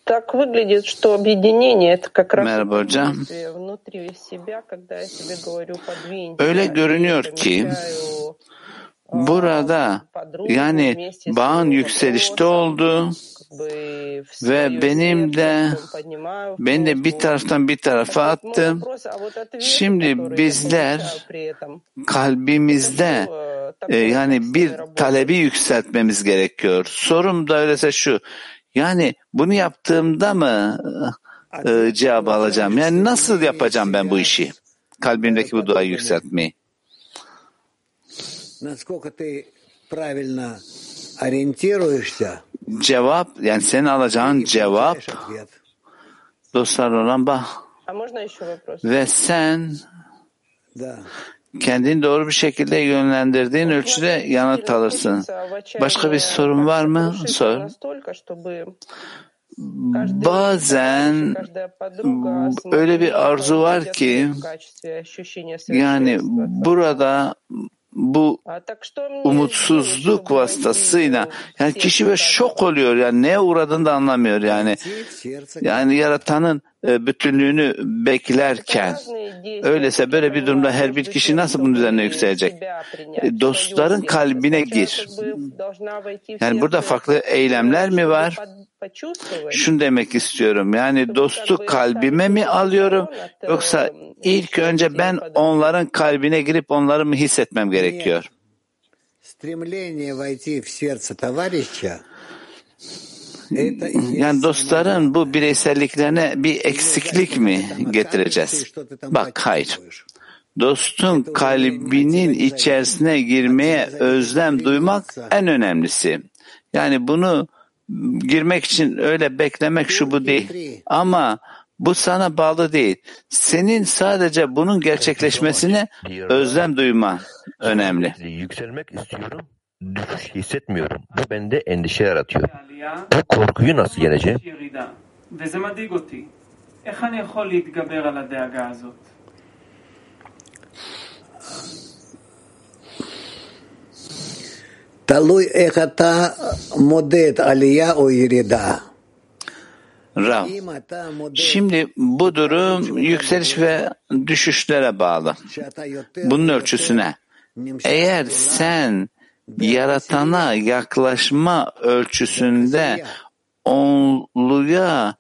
Так выглядит, что объединение это как раз Merhaba hocam. действие внутри себя, когда я тебе говорю подвинь. Öyle görünüyor ki burada yani bağın yükselişte oldu ve benim de beni de bir taraftan bir tarafa attı. Şimdi bizler kalbimizde e, yani bir talebi yükseltmemiz gerekiyor. Sorum da öyleyse şu. Yani bunu yaptığımda mı e, cevap alacağım? Yani nasıl yapacağım ben bu işi? Kalbimdeki bu duayı yükseltmeyi. Cevap, yani senin alacağın cevap dostlar olan bah. Ve sen kendini doğru bir şekilde yönlendirdiğin ölçüde yanıt alırsın. Başka bir sorun var mı? Sor. Bazen öyle bir arzu var ki yani burada bu umutsuzluk vasıtasıyla yani kişi ve şok oluyor yani neye uğradığını da anlamıyor yani. Yani yaratanın e, bütünlüğünü beklerken öyleyse böyle bir durumda her bir kişi nasıl bunun üzerine yükselecek? E, dostların kalbine gir. Yani burada farklı eylemler mi var? Şunu demek istiyorum. Yani dostu kalbime mi alıyorum yoksa ilk önce ben onların kalbine girip onları mı hissetmem gerekiyor? Yani dostların bu bireyselliklerine bir eksiklik mi getireceğiz? Bak hayır. Dostun kalbinin içerisine girmeye özlem duymak en önemlisi. Yani bunu girmek için öyle beklemek şu bu değil. Ama bu sana bağlı değil. Senin sadece bunun gerçekleşmesine özlem duyman önemli. Yükselmek istiyorum, düşüş hissetmiyorum. Bu bende endişe yaratıyor. Bu korkuyu nasıl yeneceğim? תלוי איך אתה מודד עלייה או ירידה. Rav. אם אתה מודד Şimdi bu durum yükseliş ve düşüşlere bağlı. שאתה יותר Bunun ölçüsüne. Eğer sen yaratana yaklaşma ölçüsünde onluya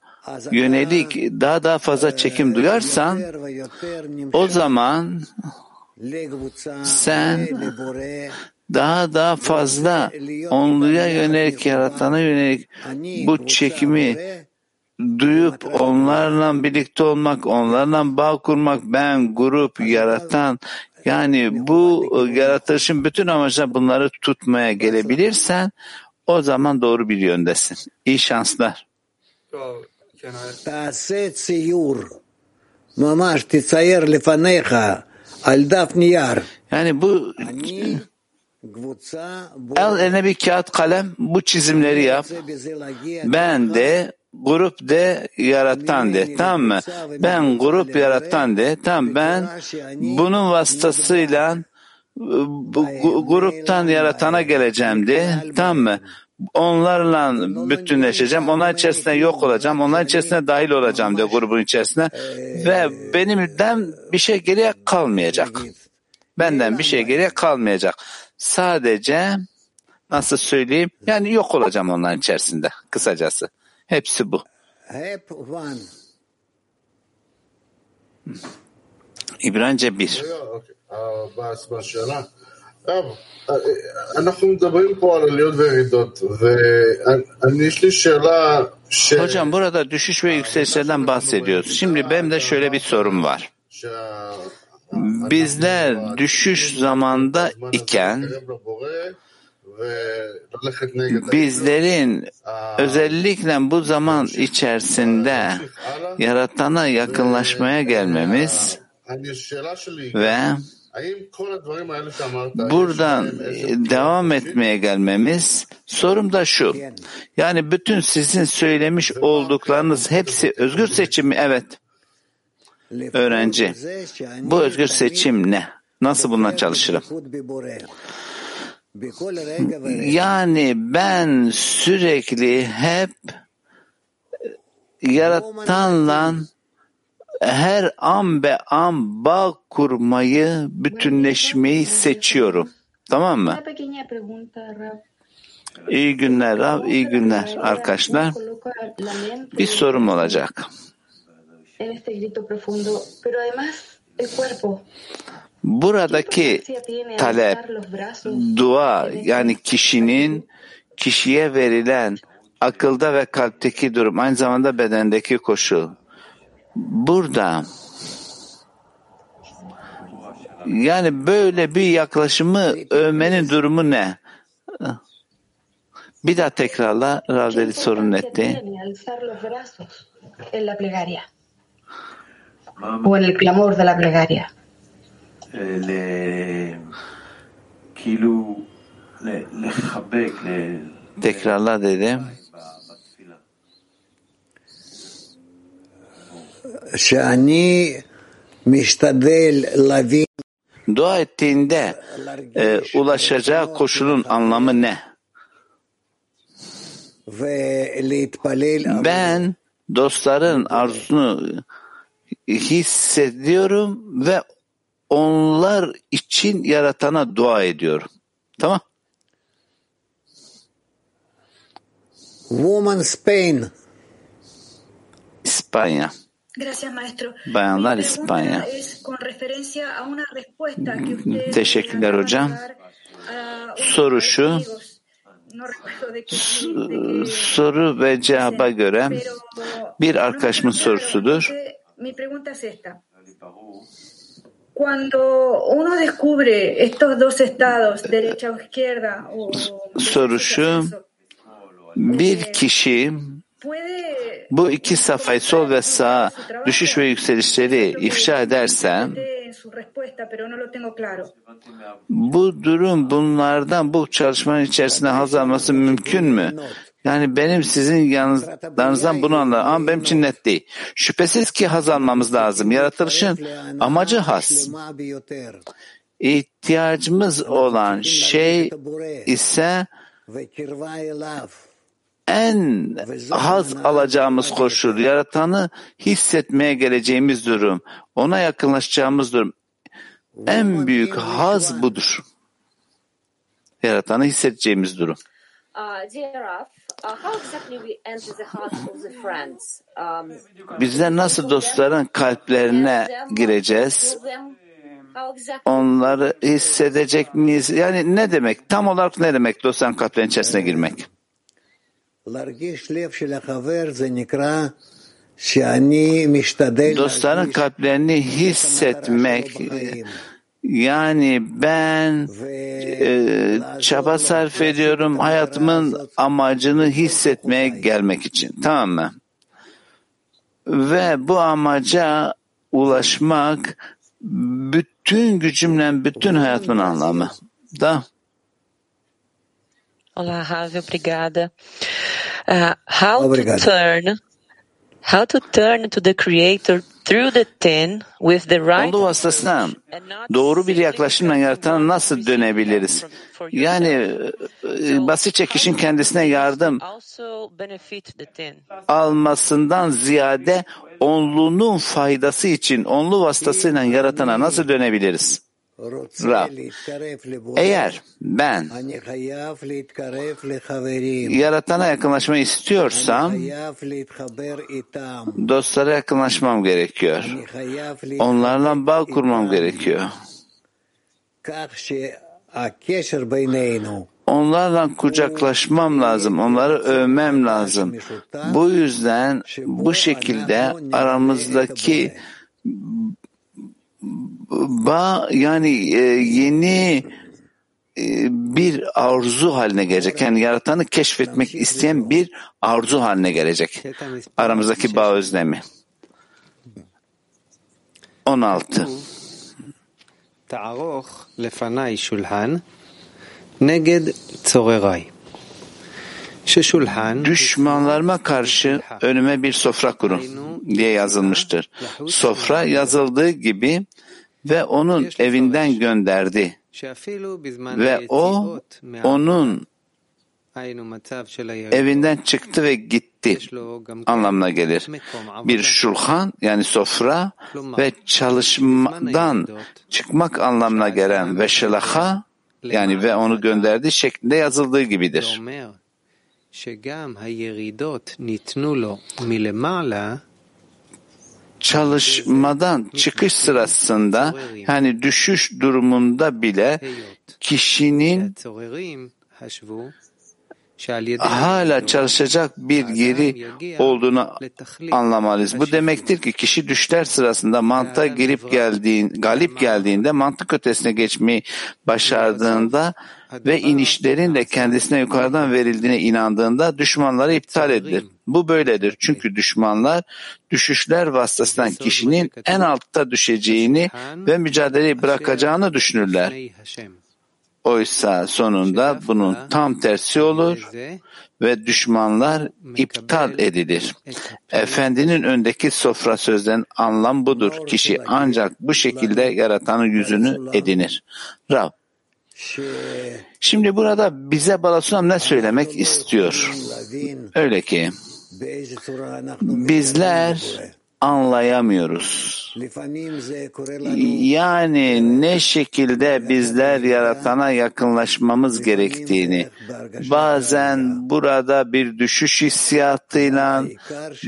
yönelik daha daha fazla çekim duyarsan יותר ויותר o נמשך zaman לקבוצה sen ולבורא daha daha fazla onluya yönelik yaratana yönelik bu çekimi duyup onlarla birlikte olmak, onlarla bağ kurmak, ben grup yaratan yani bu yaratılışın bütün amacına bunları tutmaya gelebilirsen o zaman doğru bir yöndesin. İyi şanslar. Yani bu El eline bir kağıt kalem bu çizimleri yap. Ben de grup de yaratan de. Tamam mı? Ben grup yaratan de. Tamam ben bunun vasıtasıyla bu, gruptan yaratana geleceğim de. Tamam mı? onlarla bütünleşeceğim, onlar içerisine yok olacağım, onlar içerisine dahil olacağım diyor grubun içerisine ve benimden bir şey geriye kalmayacak. Benden bir şey geriye kalmayacak. Sadece nasıl söyleyeyim yani yok olacağım onların içerisinde kısacası. Hepsi bu. Hep one. İbranice bir. Hocam burada düşüş ve yükselişlerden bahsediyoruz. Şimdi benim de şöyle bir sorum var bizler düşüş zamanda iken bizlerin özellikle bu zaman içerisinde yaratana yakınlaşmaya gelmemiz ve buradan e, devam etmeye gelmemiz sorum da şu. Yani bütün sizin söylemiş olduklarınız hepsi özgür seçim mi? Evet. Öğrenci. Bu özgür seçim ne? Nasıl bununla çalışırım? Yani ben sürekli hep yaratanla her an be an bağ kurmayı, bütünleşmeyi seçiyorum. Tamam mı? İyi günler Rab, iyi günler arkadaşlar. Bir sorum olacak. En este grito profundo, pero además el cuerpo. Buradaki talep, dua yani kişinin kişiye verilen akılda ve kalpteki durum aynı zamanda bedendeki koşul. Burada yani böyle bir yaklaşımı övmenin durumu ne? Bir daha tekrarla Ravdeli sorun etti. Tiene alzar los brazos en la plegaria o en el clamor de la plegaria. Tekrarla dedi. Şani Dua ettiğinde e, ulaşacağı koşulun anlamı ne? Ben dostların arzusunu hissediyorum ve onlar için yaratana dua ediyorum. Tamam? Woman Spain. İspanya. Gracias, maestro. Bayanlar İspanya. es con referencia a una respuesta que usted Teşekkürler hocam. Soru şu. Soru ve cevaba göre bir arkadaşımın sorusudur. Mi pregunta es esta. Cuando uno descubre estos dos estados, derecha o izquierda, o Soru şu. Bir kişi puede bu iki safhayı sol ve sağ düşüş ve yükselişleri ifşa ederse en su respuesta, pero no lo tengo claro. bu durum bunlardan bu çalışmanın içerisinde haz alması mümkün mü? Yani benim sizin yalnızlarınızdan bunu anlar. Ama benim için net değil. Şüphesiz ki haz almamız lazım. Yaratılışın amacı haz. İhtiyacımız olan şey ise en haz alacağımız koşul, yaratanı hissetmeye geleceğimiz durum, ona yakınlaşacağımız durum. En büyük haz budur. Yaratanı hissedeceğimiz durum. Dear Bizler nasıl dostların kalplerine gireceğiz? Onları hissedecek miyiz? Yani ne demek? Tam olarak ne demek dostların kalplerinin içerisine girmek? Dostların kalplerini hissetmek yani ben e, çaba sarf ediyorum hayatımın amacını hissetmeye gelmek için tamam mı? Ve bu amaca ulaşmak bütün gücümle bütün hayatımın anlamı. Da. Olá, Ravi, obrigada. Uh, how Obrigado. to turn how to turn to the creator Through the ten, with the right Onlu vasıtasıyla doğru bir yaklaşımla yaratana nasıl dönebiliriz? Yani e, basitçe kişinin kendisine yardım also benefit the ten. almasından ziyade onlunun faydası için onlu vasıtasıyla yaratana nasıl dönebiliriz? Rab, eğer ben yaratana yakınlaşmayı istiyorsam dostlara yakınlaşmam gerekiyor. Onlarla bağ kurmam gerekiyor. Onlarla kucaklaşmam lazım, onları övmem lazım. Bu yüzden bu şekilde aramızdaki ba yani e, yeni e, bir arzu haline gelecek. Yani yaratanı keşfetmek isteyen bir arzu haline gelecek. Aramızdaki bağ özlemi. 16. Ta'aroh lefanay şulhan neged tzoreray. Düşmanlarıma karşı önüme bir sofra kurun diye yazılmıştır. Sofra yazıldığı gibi ve onun evinden gönderdi. Ve o onun evinden çıktı ve gitti. Anlamına gelir. Bir şulhan yani sofra ve çalışmadan çıkmak anlamına gelen ve şelaha yani ve onu gönderdi şeklinde yazıldığı gibidir çalışmadan çıkış sırasında yani düşüş durumunda bile kişinin hala çalışacak bir yeri olduğunu anlamalıyız. Bu demektir ki kişi düşler sırasında mantığa girip geldiğin, galip geldiğinde mantık ötesine geçmeyi başardığında ve inişlerin de kendisine yukarıdan verildiğine inandığında düşmanları iptal edilir. Bu böyledir. Çünkü düşmanlar düşüşler vasıtasından kişinin en altta düşeceğini ve mücadeleyi bırakacağını düşünürler. Oysa sonunda bunun tam tersi olur ve düşmanlar iptal edilir. Efendinin öndeki sofra sözden anlam budur. Kişi ancak bu şekilde yaratanın yüzünü edinir. Rab, Şimdi burada bize Balasunam ne söylemek istiyor? Öyle ki bizler anlayamıyoruz. Yani ne şekilde bizler yaratana yakınlaşmamız gerektiğini, bazen burada bir düşüş hissiyatıyla,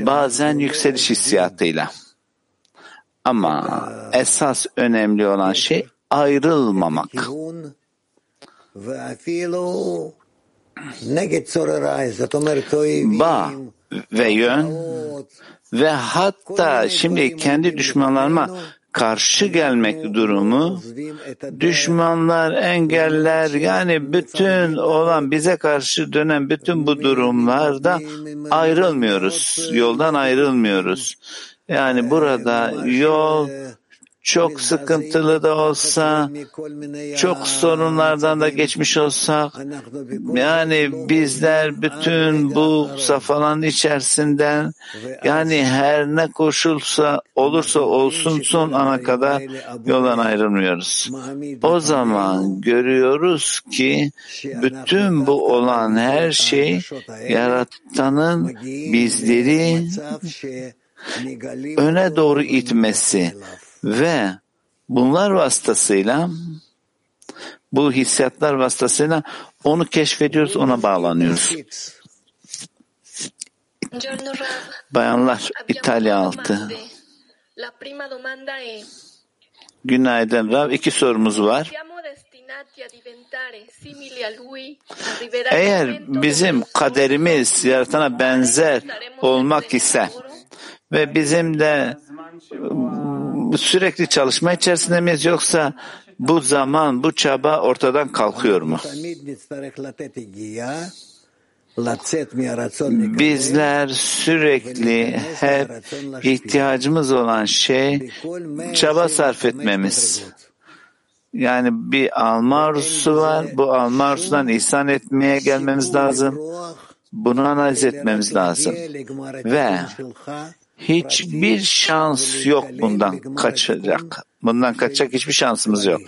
bazen yükseliş hissiyatıyla. Ama esas önemli olan şey ayrılmamak. Bağ ve yön ve hatta şimdi kendi düşmanlarıma karşı gelmek durumu düşmanlar, engeller yani bütün olan bize karşı dönen bütün bu durumlarda ayrılmıyoruz. Yoldan ayrılmıyoruz. Yani burada yol çok sıkıntılı da olsa, çok sorunlardan da geçmiş olsak, yani bizler bütün bu safhaların içerisinden, yani her ne koşulsa olursa olsun son ana kadar yoldan ayrılmıyoruz. O zaman görüyoruz ki bütün bu olan her şey yaratanın bizleri öne doğru itmesi ve bunlar vasıtasıyla bu hissiyatlar vasıtasıyla onu keşfediyoruz, ona bağlanıyoruz. Bayanlar İtalya altı. Günaydın Rav. İki sorumuz var. Eğer bizim kaderimiz yaratana benzer olmak ise ve bizim de sürekli çalışma içerisinde miyiz yoksa bu zaman, bu çaba ortadan kalkıyor mu? Bizler sürekli hep ihtiyacımız olan şey çaba sarf etmemiz. Yani bir alma arzusu var. Bu alma arzusundan ihsan etmeye gelmemiz lazım. Bunu analiz etmemiz lazım. Ve hiçbir şans yok bundan kaçacak. Bundan kaçacak hiçbir şansımız yok.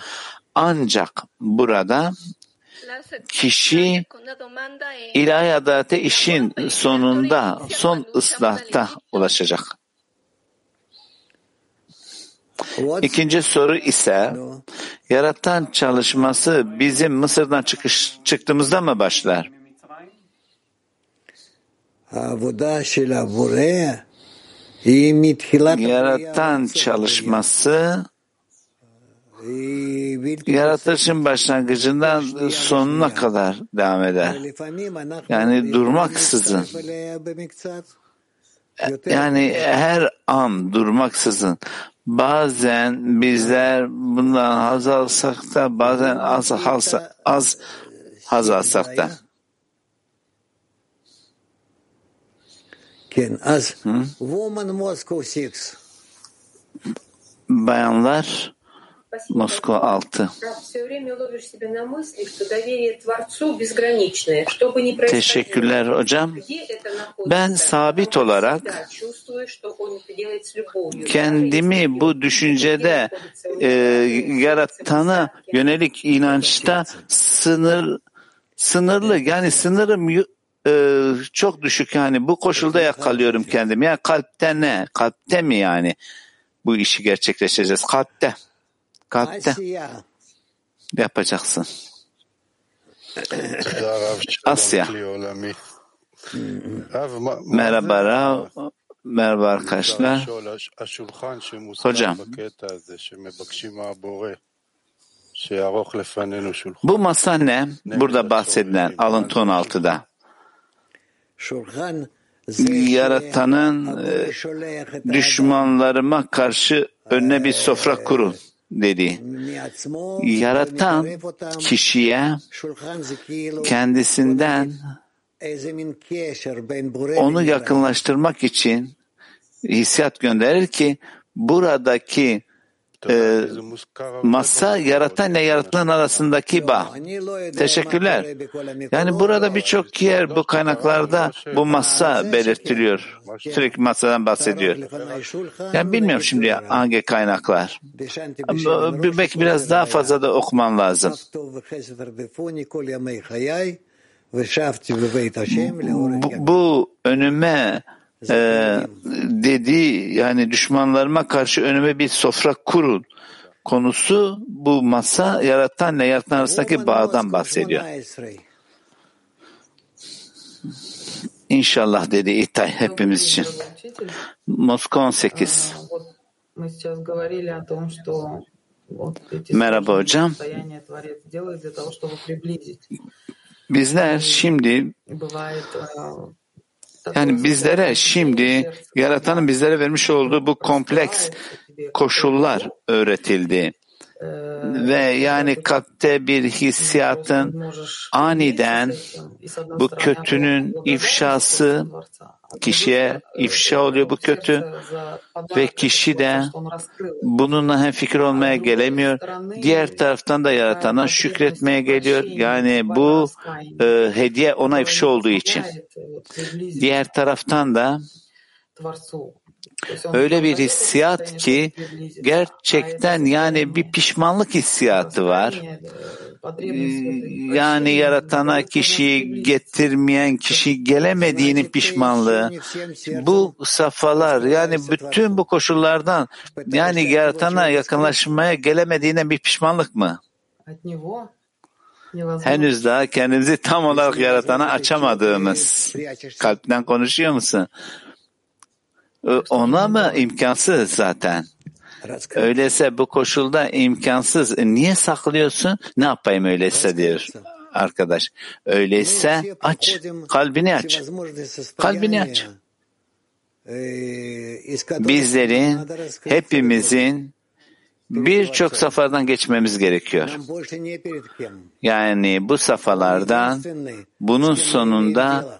Ancak burada kişi ilahi adalete işin sonunda, son ıslahta ulaşacak. İkinci soru ise yaratan çalışması bizim Mısır'dan çıkış, çıktığımızda mı başlar? Yaratan çalışması yaratılışın başlangıcından sonuna kadar devam eder. Yani durmaksızın. Yani her an durmaksızın. Bazen bizler bundan haz alsak da bazen az, az, az haz alsak da. Ken, Hı? Bayanlar Moskova 6. Teşekkürler hocam. Ben sabit olarak kendimi bu düşüncede e, yaratana yönelik inançta sınır sınırlı yani sınırım e, çok düşük yani bu koşulda yakalıyorum kendimi. Yani kalpte ne? Kalpte mi yani bu işi gerçekleştireceğiz? Kalpte. Kalpte yapacaksın. Asya. Merhaba Rav. Merhaba arkadaşlar. Hocam bu masa ne? Burada bahsedilen alıntı 16'da. Yaratanın e, düşmanlarıma karşı önüne bir sofra kurun dedi. Yaratan kişiye kendisinden onu yakınlaştırmak için hissiyat gönderir ki buradaki e, masa yaratan ile yaratılan arasındaki bağ. Teşekkürler. Yani burada birçok yer bu kaynaklarda bu masa belirtiliyor. Sürekli masadan bahsediyor. Yani bilmiyorum şimdi hangi kaynaklar. Belki biraz daha fazla da okuman lazım. Bu, bu önüme e, dediği yani düşmanlarıma karşı önüme bir sofra kurun konusu bu masa yaratanla yaratan arasındaki bağdan bahsediyor. İnşallah dedi İhtay hepimiz için. Moskova 18. Merhaba hocam. Bizler şimdi yani bizlere şimdi yaratanın bizlere vermiş olduğu bu kompleks koşullar öğretildi. Ve yani kalpte bir hissiyatın aniden bu kötünün ifşası kişiye ifşa oluyor bu kötü ve kişi de bununla hem fikir olmaya gelemiyor. Diğer taraftan da yaratana şükretmeye geliyor. Yani bu e, hediye ona ifşa olduğu için. Diğer taraftan da öyle bir hissiyat ki gerçekten yani bir pişmanlık hissiyatı var. Hmm, yani yaratana kişiyi getirmeyen kişi gelemediğinin pişmanlığı. Bu safhalar yani bütün bu koşullardan yani yaratana yakınlaşmaya gelemediğine bir pişmanlık mı? henüz daha kendimizi tam olarak yaratana açamadığımız kalpten konuşuyor musun? E, Ona mı imkansız zaten? Öyleyse bu koşulda imkansız. E, Niye saklıyorsun? Ne yapayım öyleyse diyor arkadaş. Öyleyse aç. Kalbini aç. Kalbini aç. Bizlerin, hepimizin birçok safhadan geçmemiz gerekiyor. Yani bu safhalardan bunun sonunda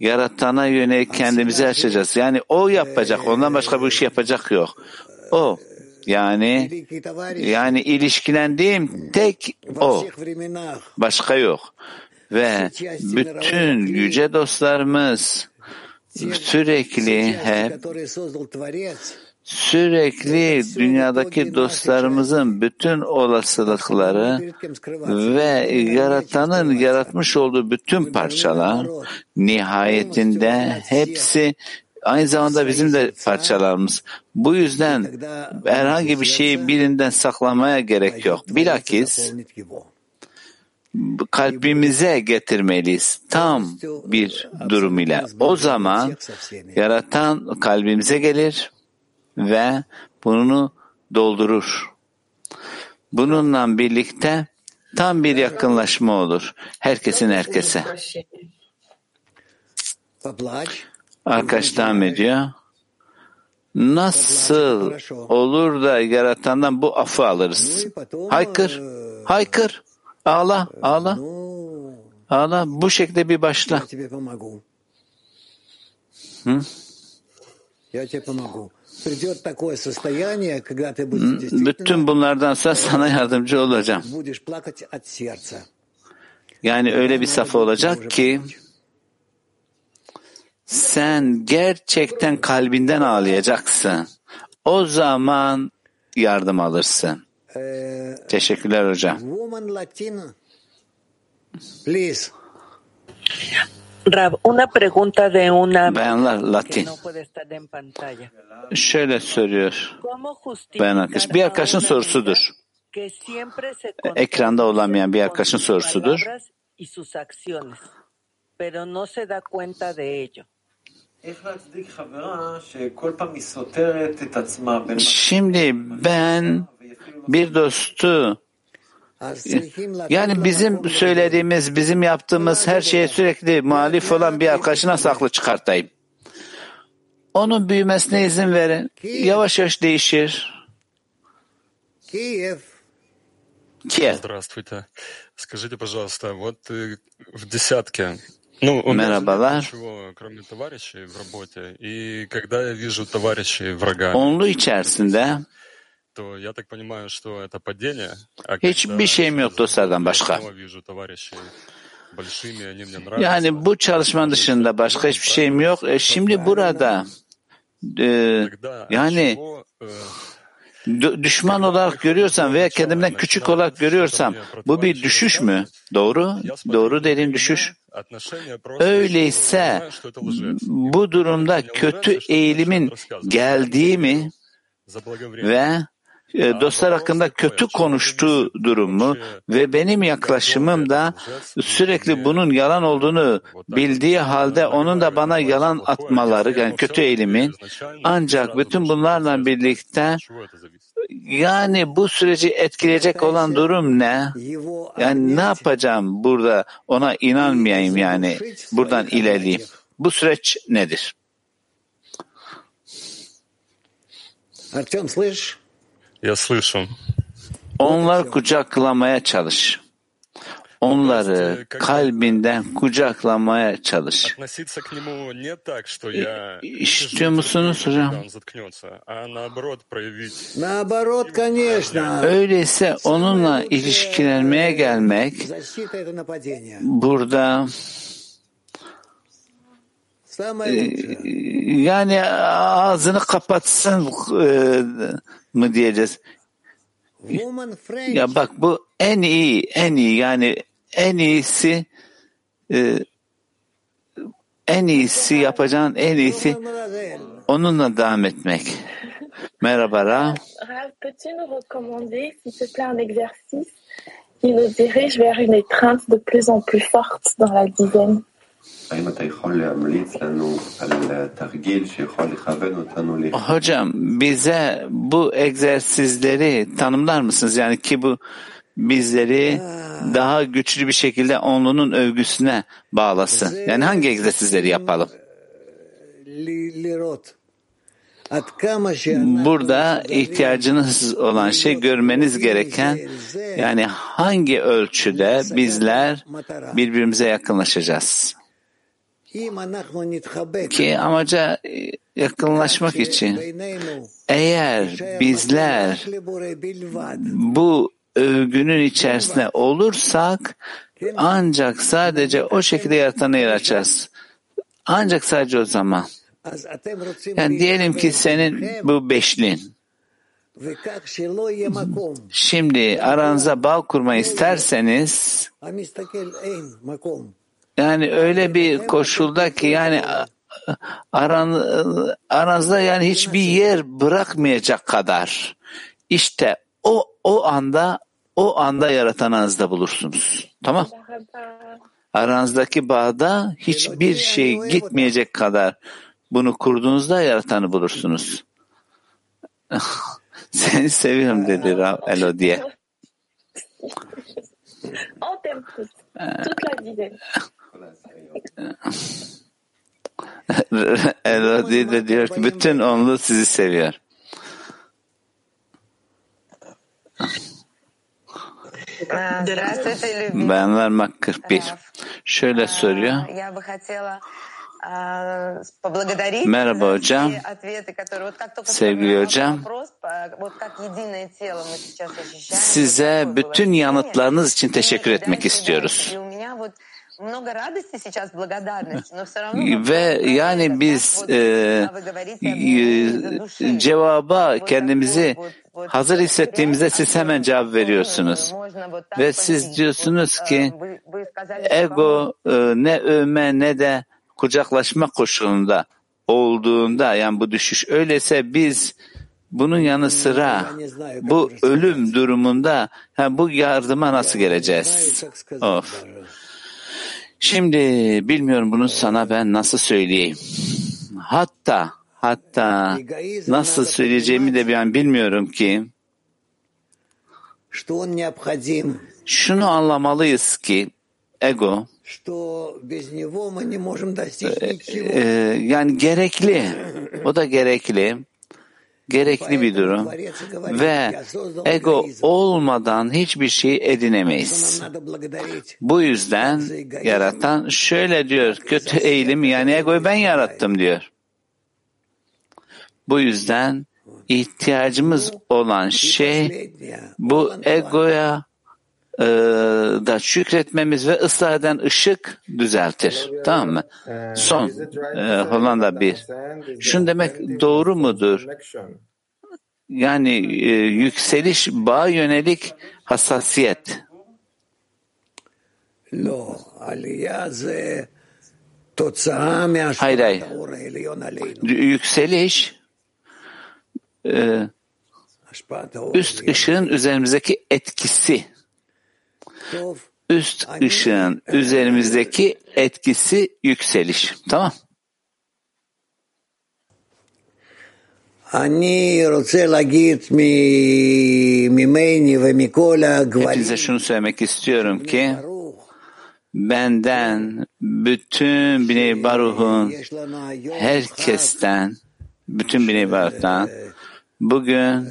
yaratana yönelik kendimizi açacağız. Yani o yapacak. Ondan başka bir şey yapacak yok. O. Yani yani ilişkilendiğim tek o. Başka yok. Ve bütün yüce dostlarımız sürekli hep sürekli dünyadaki dostlarımızın bütün olasılıkları ve yaratanın yaratmış olduğu bütün parçalar nihayetinde hepsi aynı zamanda bizim de parçalarımız. Bu yüzden herhangi bir şeyi birinden saklamaya gerek yok. Bilakis kalbimize getirmeliyiz. Tam bir durum ile. O zaman yaratan kalbimize gelir ve bunu doldurur. Bununla birlikte tam bir yakınlaşma olur. Herkesin herkese. Arkadaş devam ediyor. Nasıl olur da yaratandan bu affı alırız? Haykır, haykır, ağla, ağla, ağla. Bu şekilde bir başla. Hı? Bütün bunlardan sonra sana yardımcı olacağım. Yani öyle bir safa olacak ki sen gerçekten kalbinden ağlayacaksın. O zaman yardım alırsın. Teşekkürler hocam. Please. Rab, una pregunta de una Bayanlar Latin. No puede estar en pantalla. Şöyle soruyor. Bir arkadaşın sorusudur. Ekranda olamayan bir arkadaşın sorusudur. Pero no se da cuenta de ello. Şimdi ben bir dostu yani bizim söylediğimiz, bizim yaptığımız her şeye sürekli muhalif olan bir arkadaşına saklı çıkartayım. Onun büyümesine izin verin. Yavaş yavaş değişir. Киев. Kiev. Здравствуйте. Скажите, пожалуйста, вот э, в десятке, ну, у меня же нет Merhabalar. ничего, кроме товарищей в работе, и когда я вижу товарищей врагами, Onlu içerisinde Hiçbir şeyim yok dostlardan başka. Yani bu çalışma dışında başka hiçbir şeyim yok. E şimdi burada e, yani düşman olarak görüyorsam veya kendimden küçük olarak görüyorsam bu bir düşüş mü? Doğru? Doğru dediğim düşüş. Öyleyse bu durumda kötü eğilimin geldiği mi ve dostlar hakkında kötü konuştuğu durum mu ve benim yaklaşımım da sürekli bunun yalan olduğunu bildiği halde onun da bana yalan atmaları yani kötü eğilimin ancak bütün bunlarla birlikte yani bu süreci etkileyecek olan durum ne? Yani ne yapacağım burada ona inanmayayım yani buradan ilerleyeyim. Bu süreç nedir? Артем, слышишь? Onlar kucaklamaya çalış. Onları kalbinden kucaklamaya çalış. İstiyor musunuz hocam? Öyleyse onunla ilişkilenmeye gelmek burada e, yani ağzını kapatsın e, mı diyeceğiz? Ya bak bu en iyi, en iyi yani en iyisi e, en iyisi yapacağın en iyisi onunla devam etmek. Merhaba Ra. Peux-tu nous recommander, s'il te plaît, un exercice qui nous dirige vers une étreinte de plus en plus forte dans la dizaine Hocam bize bu egzersizleri tanımlar mısınız? Yani ki bu bizleri daha güçlü bir şekilde onlunun övgüsüne bağlasın. Yani hangi egzersizleri yapalım? Burada ihtiyacınız olan şey görmeniz gereken yani hangi ölçüde bizler birbirimize yakınlaşacağız ki amaca e, yakınlaşmak için eğer bizler bu övgünün içerisine olursak ancak sadece o şekilde yaratanı yaratacağız. Ancak sadece o zaman. Yani diyelim ki senin bu beşlin. Şimdi aranıza bağ kurma isterseniz yani öyle bir koşulda ki yani aran, aranızda yani hiçbir yer bırakmayacak kadar işte o o anda o anda yaratanınızda bulursunuz. Tamam? Aranızdaki bağda hiçbir şey gitmeyecek kadar bunu kurduğunuzda yaratanı bulursunuz. Seni seviyorum dedi Rav Elodi'ye. On ee, Eladi de diyor ki bütün onlu sizi seviyor. Bayanlar Mak 41 şöyle soruyor. Merhaba hocam. Sevgili hocam. Size bütün yanıtlarınız için teşekkür etmek istiyoruz. Ve yani biz e, e, cevaba kendimizi hazır hissettiğimizde siz hemen cevap veriyorsunuz. Ve siz diyorsunuz ki ego e, ne övme ne de kucaklaşma koşulunda olduğunda yani bu düşüş öyleyse biz bunun yanı sıra bu ölüm durumunda yani bu yardıma nasıl geleceğiz? Of. Şimdi bilmiyorum bunu sana ben nasıl söyleyeyim. Hatta hatta nasıl söyleyeceğimi de ben bilmiyorum ki. Şunu anlamalıyız ki ego ee, e, yani gerekli. O da gerekli gerekli bir durum ve ego olmadan hiçbir şey edinemeyiz. Bu yüzden yaratan şöyle diyor, kötü eğilim yani egoyu ben yarattım diyor. Bu yüzden ihtiyacımız olan şey bu egoya e, da şükretmemiz ve ıslah eden ışık düzeltir. Tamam mı? Son e, Hollanda bir. Şunu demek doğru mudur? Yani e, yükseliş bağ yönelik hassasiyet. Hayır hayır. Yükseliş e, üst ışığın üzerimizdeki etkisi üst ışığın üzerimizdeki etkisi yükseliş. Tamam. Hepinize şunu söylemek istiyorum ki benden, bütün Biney Baruh'un, herkesten, bütün Biney Baruh'tan bugün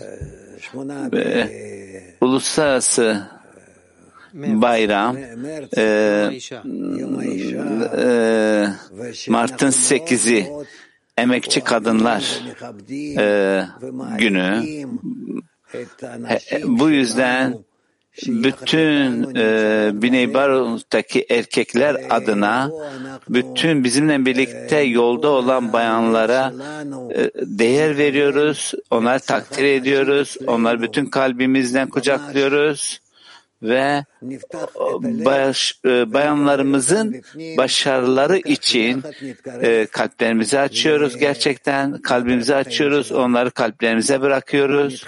e, uluslararası bayram. E, e, Mart'ın 8'i Emekçi Kadınlar e, günü. He- Bu yüzden bütün e, Biney Baruch'taki erkekler adına bütün bizimle birlikte yolda olan bayanlara e, değer veriyoruz, onları takdir ediyoruz, onları bütün kalbimizden kucaklıyoruz ve e, baş, e, bayanlarımızın başarıları için e, kalplerimizi açıyoruz gerçekten. Kalbimizi açıyoruz onları kalplerimize bırakıyoruz.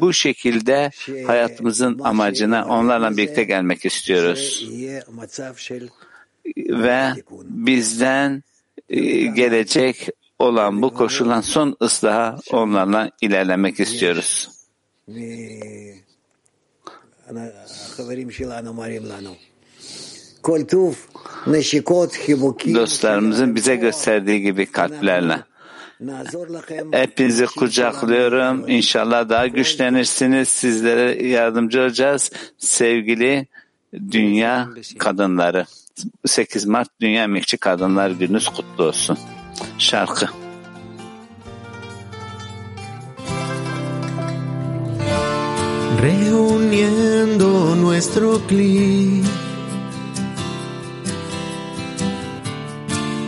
Bu şekilde hayatımızın amacına onlarla birlikte gelmek istiyoruz. ve bizden e, gelecek olan bu koşulan son ıslaha onlarla ilerlemek istiyoruz. Dostlarımızın bize gösterdiği gibi kalplerle. Hepinizi kucaklıyorum. İnşallah daha güçlenirsiniz. Sizlere yardımcı olacağız. Sevgili Dünya Kadınları. 8 Mart Dünya Emekçi Kadınlar Gününüz kutlu olsun. Şarkı. Reuniendo nuestro clic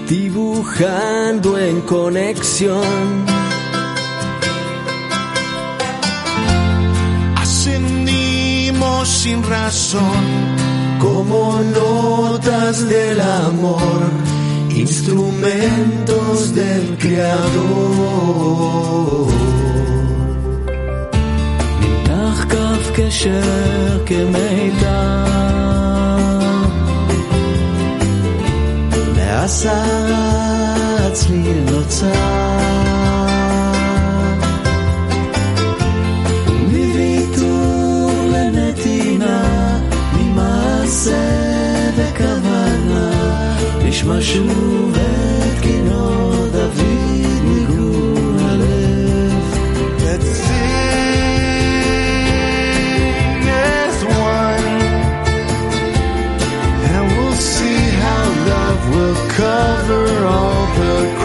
dibujando en conexión. Ascendimos sin razón, como notas del amor, instrumentos del Creador. כף קשר כמיתר, מעשרה צליל נוצר. מוויתור לנתינה, ממעשה וכוונה, נשמע שוב את cover all the